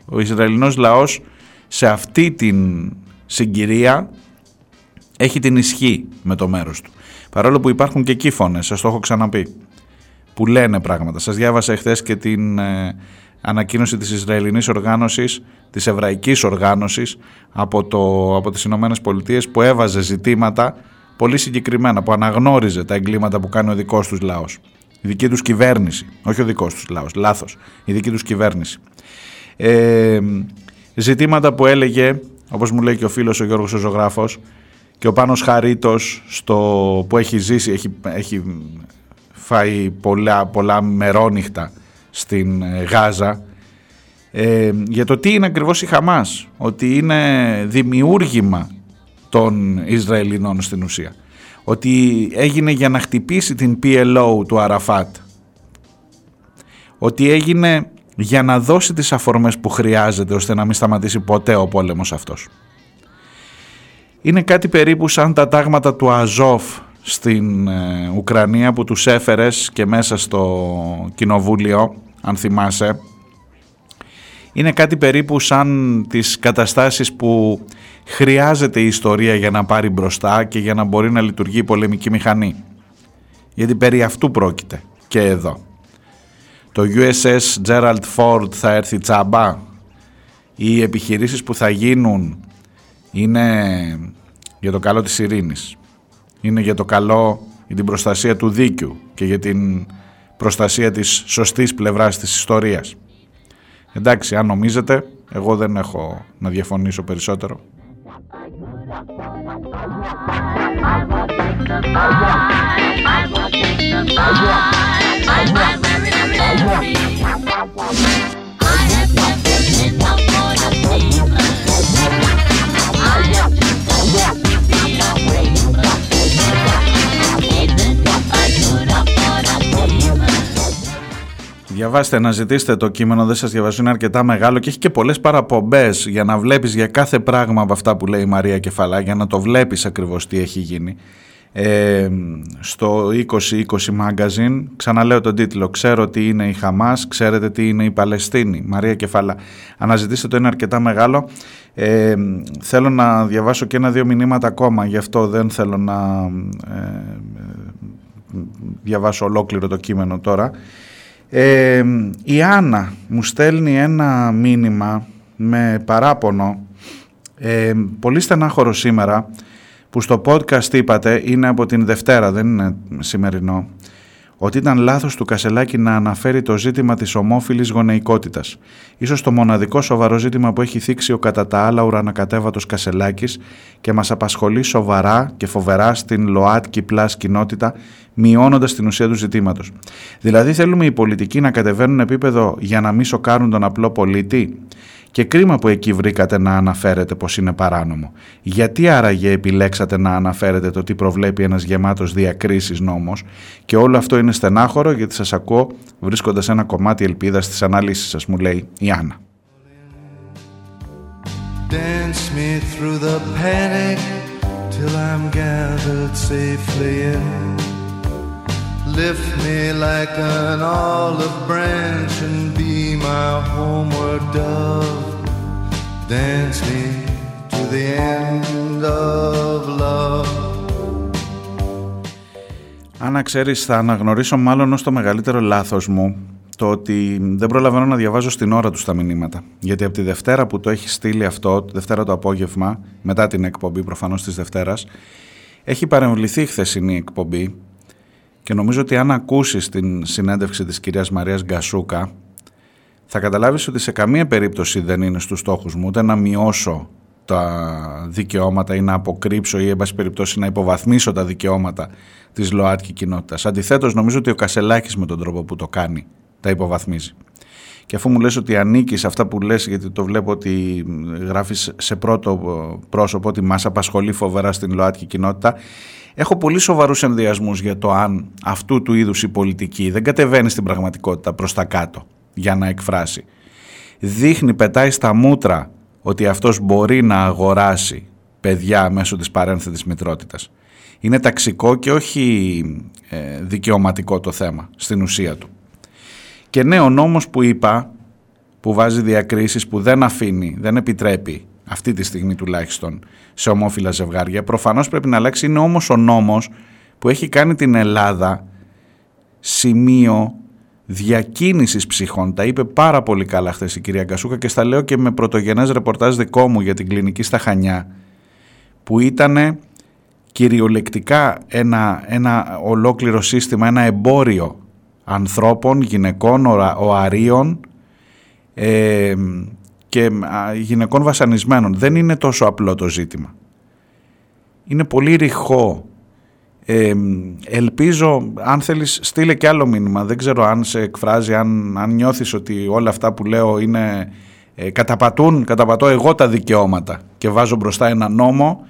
ο Ισραηλινός λαός σε αυτή την συγκυρία έχει την ισχύ με το μέρος του. Παρόλο που υπάρχουν και εκεί φωνές, σας το έχω ξαναπεί, που λένε πράγματα. Σας διάβασα εχθές και την ε, ανακοίνωση της Ισραηλινής οργάνωσης, της Εβραϊκής οργάνωσης από, το, από τις Ηνωμένες Πολιτείες που έβαζε ζητήματα πολύ συγκεκριμένα, που αναγνώριζε τα εγκλήματα που κάνει ο δικός τους λαός. Η δική τους κυβέρνηση, όχι ο δικός τους λαός, λάθος, η δική τους κυβέρνηση. Ε, ζητήματα που έλεγε, όπως μου λέει και ο φίλος ο Γιώργος ο Ζωγράφος, και ο Πάνος Χαρίτος στο, που έχει ζήσει, έχει, έχει φάει πολλά, πολλά μερόνυχτα στην ε, Γάζα ε, για το τι είναι ακριβώς η Χαμάς, ότι είναι δημιούργημα των Ισραηλινών στην ουσία. Ότι έγινε για να χτυπήσει την PLO του Αραφάτ. Ότι έγινε για να δώσει τις αφορμές που χρειάζεται ώστε να μην σταματήσει ποτέ ο πόλεμος αυτός. Είναι κάτι περίπου σαν τα τάγματα του Αζόφ στην ε, Ουκρανία που τους έφερες και μέσα στο κοινοβούλιο, αν θυμάσαι. Είναι κάτι περίπου σαν τις καταστάσεις που χρειάζεται η ιστορία για να πάρει μπροστά και για να μπορεί να λειτουργεί η πολεμική μηχανή. Γιατί περί αυτού πρόκειται και εδώ. Το USS Gerald Ford θα έρθει τσάμπα; Οι επιχειρήσεις που θα γίνουν είναι για το καλό της ειρήνης. Είναι για το καλό, για την προστασία του δίκαιου και για την προστασία της σωστής πλευράς της ιστορίας. Εντάξει, αν νομίζετε, εγώ δεν έχω να διαφωνήσω περισσότερο. Διαβάστε να ζητήσετε το κείμενο, δεν σας διαβάζω, είναι αρκετά μεγάλο και έχει και πολλές παραπομπές για να βλέπεις για κάθε πράγμα από αυτά που λέει η Μαρία Κεφαλά, για να το βλέπεις ακριβώς τι έχει γίνει. Ε, στο 2020 Magazine, ξαναλέω τον τίτλο, ξέρω τι είναι η Χαμάς, ξέρετε τι είναι η Παλαιστίνη, Μαρία Κεφαλά. Αναζητήστε το, είναι αρκετά μεγάλο. Ε, θέλω να διαβάσω και ένα-δύο μηνύματα ακόμα, γι' αυτό δεν θέλω να ε, διαβάσω ολόκληρο το κείμενο τώρα. Ε, η Άννα μου στέλνει ένα μήνυμα με παράπονο, ε, πολύ στενάχωρο σήμερα, που στο podcast είπατε, είναι από την Δευτέρα, δεν είναι σημερινό, ότι ήταν λάθος του Κασελάκη να αναφέρει το ζήτημα της ομόφιλης γονεϊκότητας. Ίσως το μοναδικό σοβαρό ζήτημα που έχει θίξει ο κατά τα άλλα ουρανακατέβατος Κασελάκης και μας απασχολεί σοβαρά και φοβερά στην ΛΟΑΤΚΙ πλάς κοινότητα μειώνοντας την ουσία του ζητήματος. Δηλαδή, θέλουμε οι πολιτικοί να κατεβαίνουν επίπεδο για να μην σοκάρουν τον απλό πολίτη; Και κρίμα που εκεί βρήκατε να αναφέρετε πως είναι παράνομο. Γιατί άραγε επιλέξατε να αναφέρετε το τι προβλέπει ένας γεμάτος διακρίσεις νόμος; Και όλο αυτό είναι στενάχωρο γιατί σας ακούω βρίσκοντας ένα κομμάτι ελπίδας στις ανάλυσεις σας μου λέει η Άννα. Dance me through the panic till I'm gathered safely in. Lift me like an olive branch and be my homeward dove. Dance me to the end of love. Αν ξέρεις θα αναγνωρίσω μάλλον ως το μεγαλύτερο λάθος μου το ότι δεν προλαβαίνω να διαβάζω στην ώρα τους τα μηνύματα. Γιατί από τη Δευτέρα που το έχει στείλει αυτό, τη Δευτέρα το απόγευμα, μετά την εκπομπή προφανώς της Δευτέρας, έχει παρεμβληθεί η χθεσινή εκπομπή και νομίζω ότι αν ακούσεις την συνέντευξη της κυρίας Μαρίας Γκασούκα θα καταλάβεις ότι σε καμία περίπτωση δεν είναι στους στόχους μου ούτε να μειώσω τα δικαιώματα ή να αποκρύψω ή εν πάση περιπτώσει να υποβαθμίσω τα δικαιώματα της ΛΟΑΤΚΙ κοινότητας. Αντιθέτως νομίζω ότι ο Κασελάκης με τον τρόπο που το κάνει τα υποβαθμίζει. Και αφού μου λες ότι ανήκεις σε αυτά που λες, γιατί το βλέπω ότι γράφεις σε πρώτο πρόσωπο ότι μας απασχολεί φοβερά στην ΛΟΑΤΚΙ κοινότητα, Έχω πολύ σοβαρούς ενδιασμούς για το αν αυτού του είδους η πολιτική δεν κατεβαίνει στην πραγματικότητα προς τα κάτω για να εκφράσει. Δείχνει, πετάει στα μούτρα ότι αυτός μπορεί να αγοράσει παιδιά μέσω της παρένθετης μητρότητας. Είναι ταξικό και όχι ε, δικαιωματικό το θέμα στην ουσία του. Και ναι, ο νόμος που είπα, που βάζει διακρίσεις, που δεν αφήνει, δεν επιτρέπει αυτή τη στιγμή τουλάχιστον σε ομόφυλα ζευγάρια, προφανώς πρέπει να αλλάξει. Είναι όμως ο νόμος που έχει κάνει την Ελλάδα σημείο διακίνησης ψυχών. Τα είπε πάρα πολύ καλά χθες η κυρία Γκασούκα και στα λέω και με πρωτογενές ρεπορτάζ δικό μου για την κλινική στα Χανιά που ήταν κυριολεκτικά ένα, ένα ολόκληρο σύστημα, ένα εμπόριο ανθρώπων, γυναικών, ορα- οαρίων ε, και α, γυναικών βασανισμένων. Δεν είναι τόσο απλό το ζήτημα. Είναι πολύ ρηχό. Ε, ελπίζω, αν θέλεις στείλε και άλλο μήνυμα, δεν ξέρω αν σε εκφράζει, αν, αν νιώθεις ότι όλα αυτά που λέω είναι, ε, καταπατούν, καταπατώ εγώ τα δικαιώματα και βάζω μπροστά ένα νόμο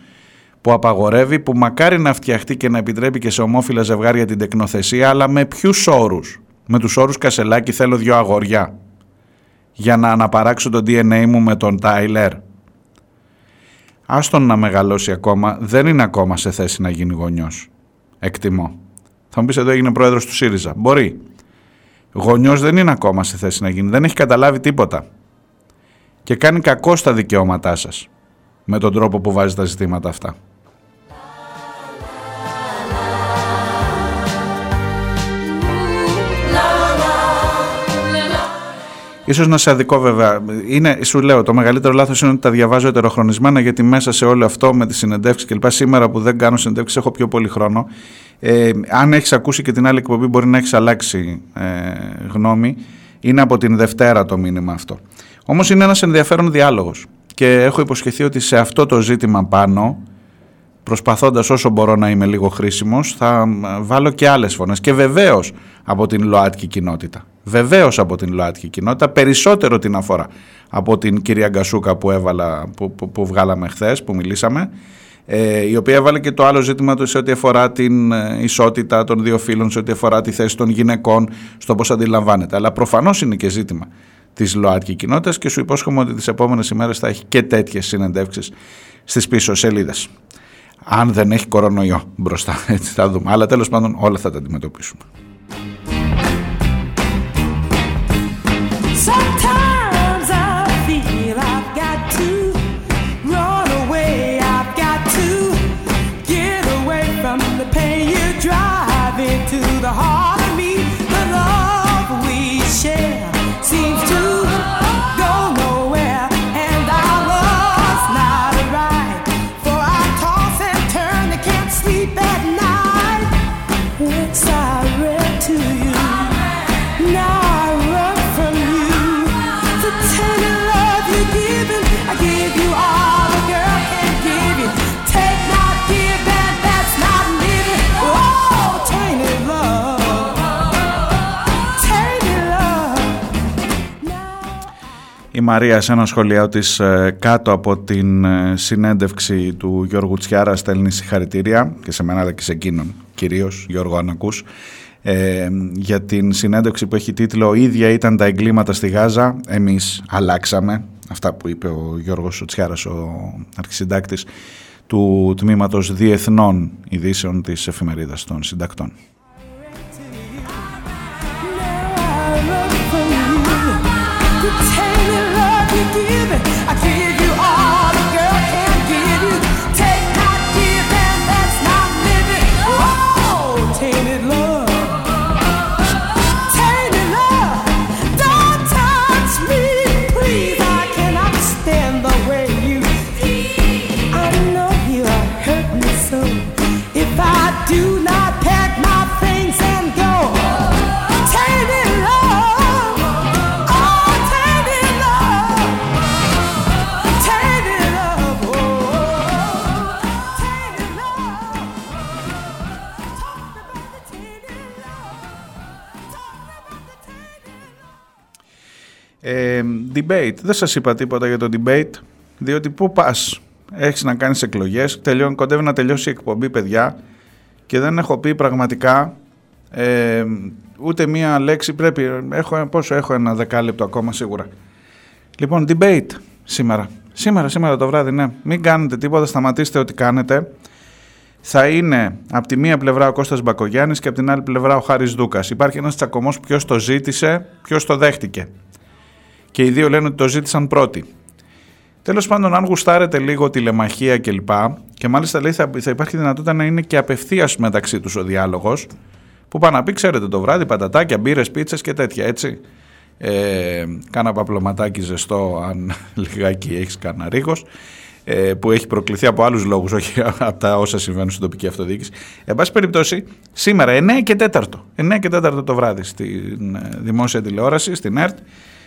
που απαγορεύει, που μακάρι να φτιαχτεί και να επιτρέπει και σε ομόφυλα ζευγάρια την τεκνοθεσία, αλλά με ποιους όρους; Με τους όρους Κασελάκη θέλω δυο αγόρια για να αναπαράξω το DNA μου με τον Τάιλερ. Άστον να μεγαλώσει ακόμα, δεν είναι ακόμα σε θέση να γίνει γονιός. Εκτιμώ. Θα μου πεις εδώ έγινε πρόεδρος του ΣΥΡΙΖΑ. Μπορεί. Γονιός δεν είναι ακόμα σε θέση να γίνει, δεν έχει καταλάβει τίποτα. Και κάνει κακό στα δικαιώματά σας με τον τρόπο που βάζει τα ζητήματα αυτά. Ίσως να σε αδικό βέβαια. Είναι, σου λέω, το μεγαλύτερο λάθος είναι ότι τα διαβάζω ετεροχρονισμένα γιατί μέσα σε όλο αυτό με τις συνεντεύξεις και λοιπά σήμερα που δεν κάνω συνεντεύξεις έχω πιο πολύ χρόνο. Ε, αν έχεις ακούσει και την άλλη εκπομπή μπορεί να έχεις αλλάξει ε, γνώμη. Είναι από την Δευτέρα το μήνυμα αυτό. Όμως είναι ένας ενδιαφέρον διάλογος και έχω υποσχεθεί ότι σε αυτό το ζήτημα πάνω προσπαθώντας όσο μπορώ να είμαι λίγο χρήσιμος θα βάλω και άλλες φωνές και βεβαίως από την ΛΟΑΤΚΙ κοινότητα βεβαίως από την ΛΟΑΤΚΙ κοινότητα περισσότερο την αφορά από την κυρία Γκασούκα που, έβαλα, που, που, που βγάλαμε χθες, που μιλήσαμε ε, η οποία έβαλε και το άλλο ζήτημα του σε ό,τι αφορά την ε, ισότητα των δύο φύλων, σε ό,τι αφορά τη θέση των γυναικών, στο πώς αντιλαμβάνεται. Αλλά προφανώς είναι και ζήτημα της ΛΟΑΤΚΙ κοινότητας και σου υπόσχομαι ότι τις επόμενες ημέρες θα έχει και τέτοιες συνεντεύξεις στις πίσω σελίδες. Αν δεν έχει κορονοϊό μπροστά, έτσι θα δούμε. Αλλά τέλος πάντων όλα θα τα αντιμετωπίσουμε. Μαρία σε ένα σχολείο της ε, κάτω από την ε, συνέντευξη του Γιώργου Τσιάρα στέλνει συγχαρητήρια και σε μένα αλλά και σε εκείνον κυρίως Γιώργο Ανακούς ε, για την συνέντευξη που έχει τίτλο «Ίδια ήταν τα εγκλήματα στη Γάζα, εμείς αλλάξαμε». Αυτά που είπε ο Γιώργος Τσιάρας, ο αρχισυντάκτης του Τμήματος Διεθνών Ειδήσεων της Εφημερίδας των Συντακτών. Debate. Δεν σας είπα τίποτα για το debate, διότι πού πας; Έχεις να κάνεις εκλογές, τελειώνει, κοντεύει να τελειώσει η εκπομπή, παιδιά. Και δεν έχω πει πραγματικά ε, ούτε μία λέξη πρέπει, έχω, πόσο έχω ένα δεκάλεπτο ακόμα σίγουρα. Λοιπόν, debate σήμερα. Σήμερα, σήμερα το βράδυ, ναι. Μην κάνετε τίποτα, σταματήστε ό,τι κάνετε. Θα είναι από τη μία πλευρά ο Κώστας Μπακογιάννης και από την άλλη πλευρά ο Χάρης Δούκας. Υπάρχει ένας τσακωμός ποιος το ζήτησε, ποιος το δέχτηκε. Και οι δύο λένε ότι το ζήτησαν πρώτοι. Τέλος πάντων, αν γουστάρετε λίγο τηλεμαχία κλπ. Και μάλιστα λέει θα, θα υπάρχει δυνατότητα να είναι και απευθείας μεταξύ τους ο διάλογος. Που πάνε να πει, ξέρετε, το βράδυ πατατάκια, μπύρες, πίτσες και τέτοια έτσι. Ε, κάνα παπλωματάκι ζεστό, αν λιγάκι έχεις κανένα ρίγος, ε, που έχει προκληθεί από άλλους λόγους, όχι από τα όσα συμβαίνουν στην τοπική αυτοδιοίκηση. Εν πάση περιπτώσει, σήμερα 9 και 4, 9 και 4 το βράδυ στην ε, δημόσια τηλεόραση, στην ΕΡΤ,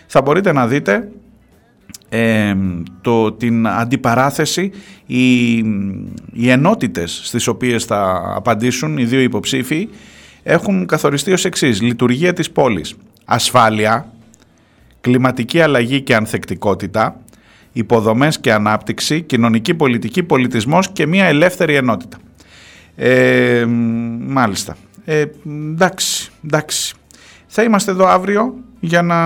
θα μπορείτε να δείτε ε, το, την αντιπαράθεση, οι, οι ενότητες στις οποίες θα απαντήσουν οι δύο υποψήφοι έχουν καθοριστεί ως εξής. Λειτουργία της πόλης, ασφάλεια, κλιματική αλλαγή και ανθεκτικότητα, υποδομές και ανάπτυξη, κοινωνική πολιτική, πολιτισμός και μια ελεύθερη ενότητα. Ε, μάλιστα. Ε, εντάξει, εντάξει. Θα είμαστε εδώ αύριο για να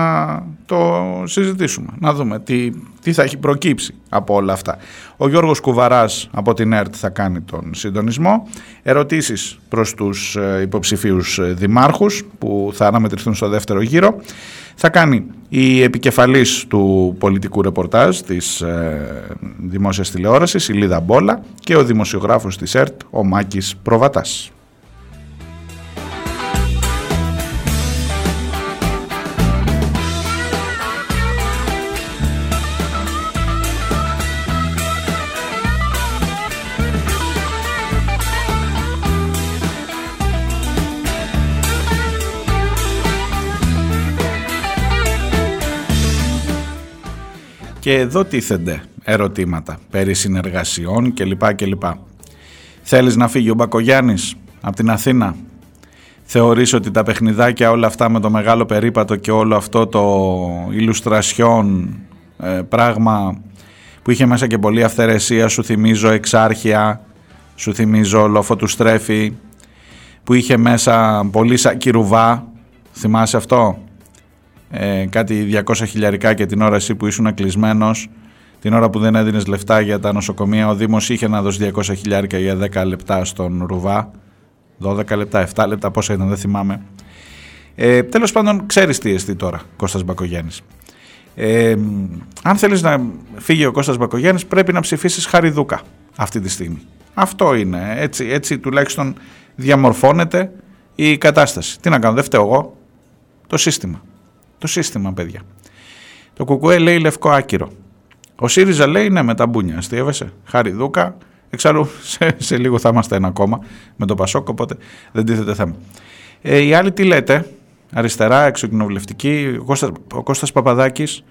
το συζητήσουμε, να δούμε τι, τι θα έχει προκύψει από όλα αυτά. Ο Γιώργος Κουβαράς από την ΕΡΤ θα κάνει τον συντονισμό. Ερωτήσεις προς τους ε, υποψηφίους ε, δημάρχους που θα αναμετρηθούν στο δεύτερο γύρο. Θα κάνει η επικεφαλής του πολιτικού ρεπορτάζ της ε, δημόσιας τηλεόρασης, η Λίδα Μπόλα και ο δημοσιογράφος της ΕΡΤ, ο Μάκης Προβατάς. Και εδώ τίθενται ερωτήματα περί συνεργασιών κλπ. κλπ. Θέλεις να φύγει ο Μπακογιάννης από την Αθήνα; Θεωρείς ότι τα παιχνιδάκια όλα αυτά με το μεγάλο περίπατο και όλο αυτό το ηλουστρασιόν ε, πράγμα που είχε μέσα και πολλή αυθαιρεσία σου θυμίζω εξάρχεια, σου θυμίζω λόφο του στρέφη που είχε μέσα πολύ σακυρουβά, θυμάσαι αυτό; Ε, κάτι 200 χιλιαρικά και την ώρα εσύ που ήσουν κλεισμένος, την ώρα που δεν έδινες λεφτά για τα νοσοκομεία, ο Δήμος είχε να δώσει 200 χιλιάρικα για 10 λεπτά στον Ρουβά. 12 λεπτά, 7 λεπτά, πόσα ήταν, δεν θυμάμαι. Ε, Τέλος πάντων, ξέρεις τι εστί τώρα, Κώστας Μπακογιάννης. Ε, αν θέλεις να φύγει ο Κώστας Μπακογιάννης πρέπει να ψηφίσεις Χαριδούκα αυτή τη στιγμή. Αυτό είναι. Έτσι, έτσι τουλάχιστον διαμορφώνεται η κατάσταση. Τι να κάνω, δεν φταίω εγώ. Το σύστημα. Το σύστημα, παιδιά. Το Κουκουέ λέει λευκό άκυρο. Ο ΣΥΡΙΖΑ λέει ναι με τα μπούνια. Αστείευεσαι. Χάρη Δούκα. Εξάλλου σε, σε λίγο θα είμαστε ένα κόμμα με το Πασόκ, οπότε δεν τίθεται θέμα. Ε, οι άλλοι τι λέτε; Αριστερά, εξοκοινοβουλευτική. Ο Κώστας, ο Κώστας Παπαδάκης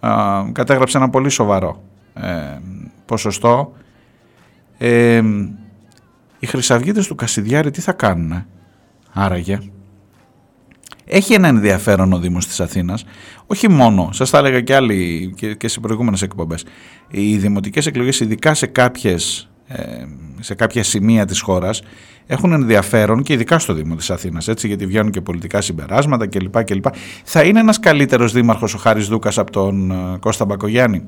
α, κατέγραψε ένα πολύ σοβαρό ε, ποσοστό. Ε, οι χρυσαυγίτες του Κασιδιάρη τι θα κάνουν, άραγε; Έχει ένα ενδιαφέρον ο Δήμος της Αθήνας, όχι μόνο, σας τα έλεγα και άλλοι και, και σε προηγούμενες εκπομπές, οι δημοτικές εκλογές ειδικά σε κάποιες, ε, σε κάποια σημεία της χώρας έχουν ενδιαφέρον και ειδικά στο Δήμο της Αθήνας, έτσι, γιατί βγαίνουν και πολιτικά συμπεράσματα κλπ. κλπ. Θα είναι ένας καλύτερος δήμαρχος ο Χάρης Δούκας από τον ε, Κώστα Μπακογιάννη;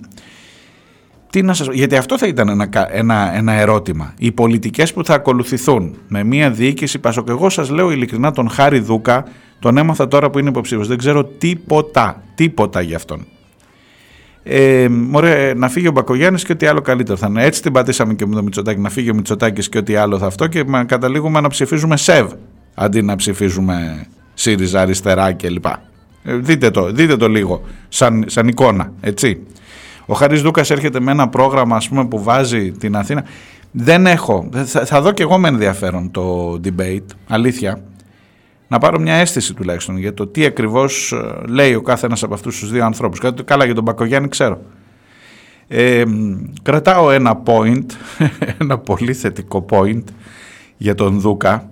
Τι να σας... Γιατί αυτό θα ήταν ένα, ένα, ένα ερώτημα. Οι πολιτικές που θα ακολουθηθούν με μια διοίκηση Πασόκ. Εγώ σας λέω ειλικρινά τον Χάρη Δούκα τον έμαθα τώρα που είναι υποψήφιος. Δεν ξέρω τίποτα, τίποτα για αυτόν. Ε, μωρέ, να φύγει ο Μπακογιάννης και ό,τι άλλο καλύτερο θα είναι. Έτσι την πατήσαμε και με το Μητσοτάκι. Να φύγει ο Μητσοτάκης και ό,τι άλλο θα αυτό και καταλήγουμε να ψηφίζουμε ΣΕΒ αντί να ψηφίζουμε ΣΥΡΙΖΑ, αριστερά κλπ. Ε, δείτε, το, δείτε το λίγο σαν, σαν εικόνα, έτσι. Ο Χαρίς Δούκας έρχεται με ένα πρόγραμμα ας πούμε, που βάζει την Αθήνα. Δεν έχω, θα, θα δω και εγώ με ενδιαφέρον το debate, αλήθεια να πάρω μια αίσθηση τουλάχιστον για το τι ακριβώς ε, λέει ο κάθε ένα από αυτούς τους δύο ανθρώπους. Καλά για τον Μπακογιάννη ξέρω. Ε, κρατάω ένα point, ένα πολύ θετικό point για τον Δούκα.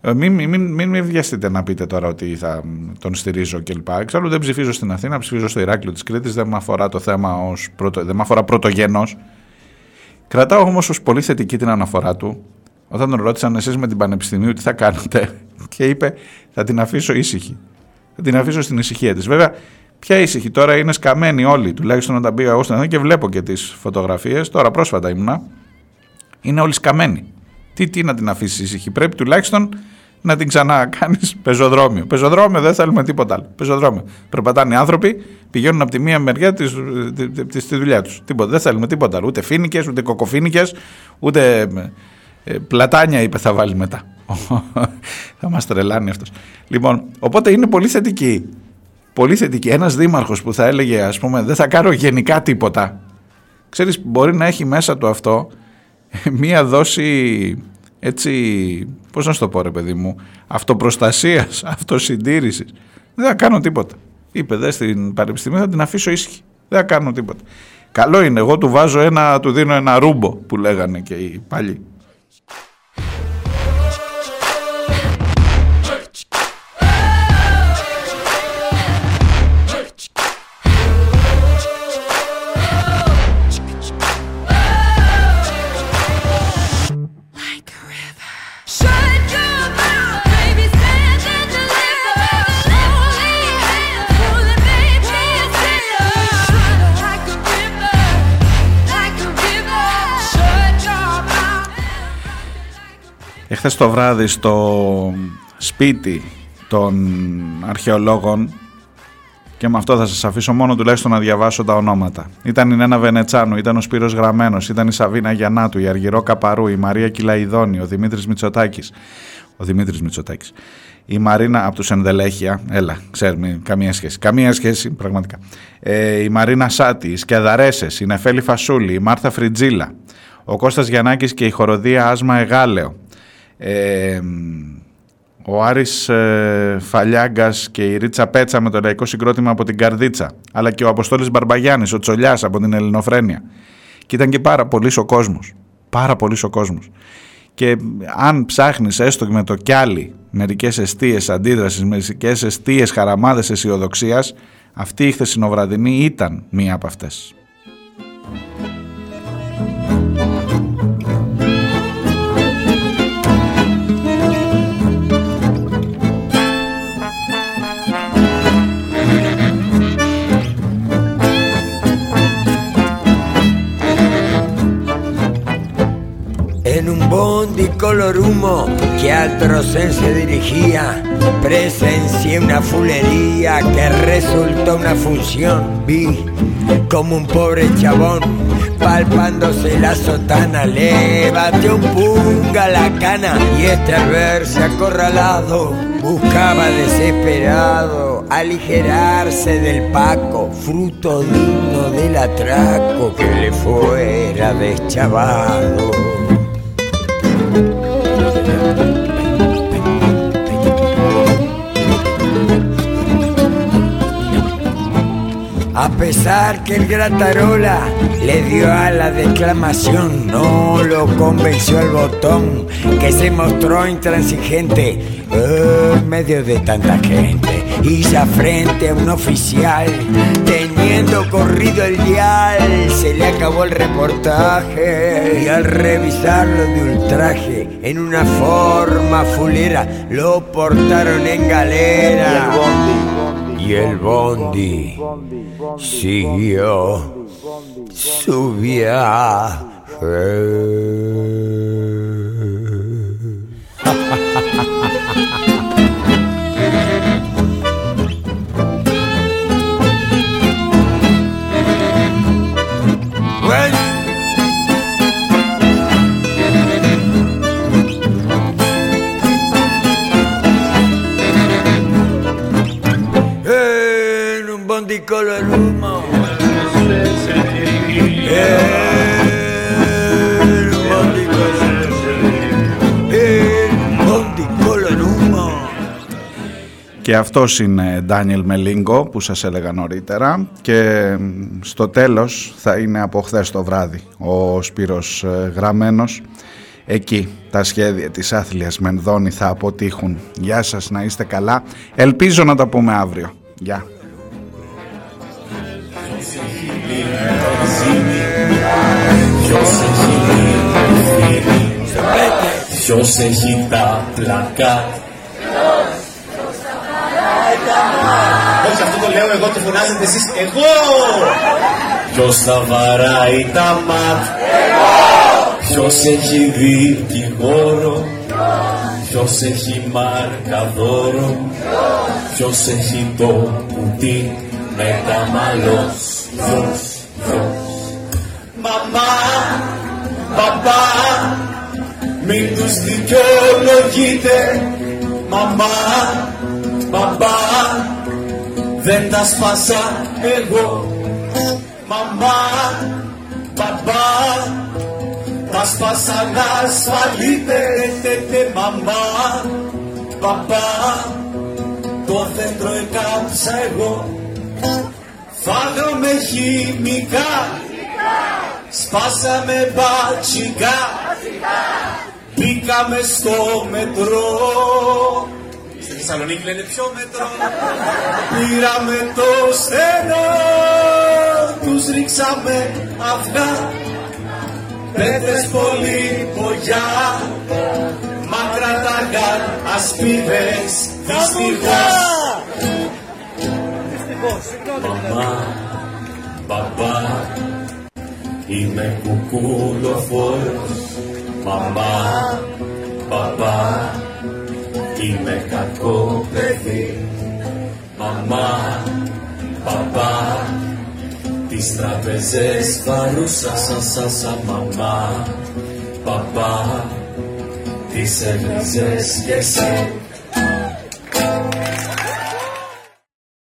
Ε, μην, μην, μην, μην βιαστείτε να πείτε τώρα ότι θα τον στηρίζω κλπ. Εξάλλου δεν ψηφίζω στην Αθήνα, ψηφίζω στο Ηράκλειο της Κρήτης, δεν με αφορά το θέμα ως πρωτο, δεν με αφορά πρωτογενός. Κρατάω όμως ως πολύ θετική την αναφορά του Όταν τον ρώτησαν εσείς με την Πανεπιστημίου τι θα κάνετε και είπε θα την αφήσω ήσυχη. Θα την αφήσω στην ησυχία της. Βέβαια, ποια ήσυχη τώρα είναι σκαμμένοι όλοι, τουλάχιστον όταν πήγα εγώ στον Αθήνα και βλέπω και τις φωτογραφίες, τώρα πρόσφατα ήμουνα, είναι όλοι σκαμμένοι. Τι, τι να την αφήσεις ήσυχη, πρέπει τουλάχιστον να την ξανακάνεις πεζοδρόμιο. Πεζοδρόμιο δεν θέλουμε τίποτα άλλο. Πεζοδρόμιο. Περπατάνε οι άνθρωποι, πηγαίνουν από τη μία μεριά της, της, της, στη δουλειά τους. Τίποτα. Δεν θέλουμε τίποτα άλλο. Ούτε φίνικες, ούτε κοκοφίνικες, ούτε ε, πλατάνια είπε θα βάλει μετά. θα μας τρελάνει αυτός. Λοιπόν, οπότε είναι πολύ θετική. Πολύ θετική. Ένας δήμαρχος που θα έλεγε, ας πούμε, δεν θα κάνω γενικά τίποτα. Ξέρεις, μπορεί να έχει μέσα του αυτό μία δόση έτσι, πώς να σου το πω ρε παιδί μου, αυτοπροστασίας, αυτοσυντήρησης. Δεν θα κάνω τίποτα. Είπε δε στην πανεπιστημία θα την αφήσω ήσυχη. Δεν θα κάνω τίποτα. Καλό είναι, εγώ του βάζω ένα, του δίνω ένα ρούμπο που λέγανε και οι παλιοί. Εχθές το βράδυ στο σπίτι των αρχαιολόγων και με αυτό θα σας αφήσω μόνο τουλάχιστον να διαβάσω τα ονόματα. Ήταν η Νένα Βενετσάνου, ήταν ο Σπύρος Γραμμένος, ήταν η Σαβίνα Γιαννάτου, η Αργυρό Καπαρού, η Μαρία Κυλαϊδόνη, ο Δημήτρης Μητσοτάκης. Ο Δημήτρης Μητσοτάκης. Η Μαρίνα από τους Ενδελέχεια, έλα, ξέρουμε, καμία σχέση. Καμία σχέση, πραγματικά. Ε, η Μαρίνα Σάτη, οι Σκεδαρέσες, η Νεφέλη Φασούλη, η Μάρθα Φριτζίλα, ο Κώστας Γιαννάκης και η χοροδία Άσμα Εγάλεο. Ε, ο Άρης ε, Φαλιάγκας και η Ρίτσα Πέτσα με το λαϊκό συγκρότημα από την Καρδίτσα, αλλά και ο Αποστόλης Μπαρμπαγιάννης, ο Τσολιάς από την Ελληνοφρένεια. Και ήταν και πάρα πολύ ο κόσμος. Πάρα πολύ ο κόσμος. Και αν ψάχνεις έστω και με το κιάλι μερικές αιστείες αντίδρασης, μερικές αιστείες χαραμάδες αισιοδοξίας, αυτή η χθεσινοβραδινή ήταν μία από αυτές. Bondi color humo que al se dirigía, presencié una fulería que resultó una función. Vi como un pobre chabón palpándose la sotana le batió un punga la cana y este al verse acorralado buscaba desesperado aligerarse del paco, fruto digno del atraco que le fuera deschavado. A pesar que el Gratarola le dio a la declamación, no lo convenció el botón que se mostró intransigente en medio de tanta gente. Ya frente a un oficial, teniendo corrido el dial, se le acabó el reportaje. Y al revisarlo de ultraje, en una forma fulera, lo portaron en galera. Y el bondi siguió su viaje. Και αυτός είναι Ντάνιελ Μελίγκο που σας έλεγα νωρίτερα και στο τέλος θα είναι από χθες το βράδυ ο Σπύρος ε, Γραμμένος. Εκεί τα σχέδια της άθλιας Μενδώνη θα αποτύχουν. Γεια σας, να είστε καλά. Ελπίζω να τα πούμε αύριο. Γεια. Sapete Ποιος έχει τα πλακά Όχι, αυτό το λέω εγώ και φωνάζετε εσείς. Εγώ. Ποιος θα βαράει τα ματ Ποιος έχει δικηγόρο Ποιος έχει μαρκαδόρο Ποιος έχει το κουτί με τα μαλλός; Ποιος, ποιος Μαμά, παπά Μην τους δικαιολογείτε. Μαμά, παπά Δεν τα σπάσα εγώ. Μαμά, παπά Τα σπάσα να ασφαλείτε. Τε, τε, Μαμά, παπά Το δέντρο εκάψα εγώ. Φάγαμε χημικά Σπάσαμε μπατσικά. Μπήκαμε στο μετρό. Στη Θεσσαλονίκη λένε ποιο μέτρο. Πήραμε το στενό Τους ρίξαμε αυγά Πέτρες πολύ πογιά Μα κρατάγαν ασπίδες Δυστυχώς. Μαμά, μπαμπά Είμαι κουκούλοφόρος Μαμά, μπαμπά Είμαι κακό παιδί. Μαμά, παπά Τις τραπεζές παρούσα σαν σαν σαν μαμά. Παπά, τις έβριζες και εσύ.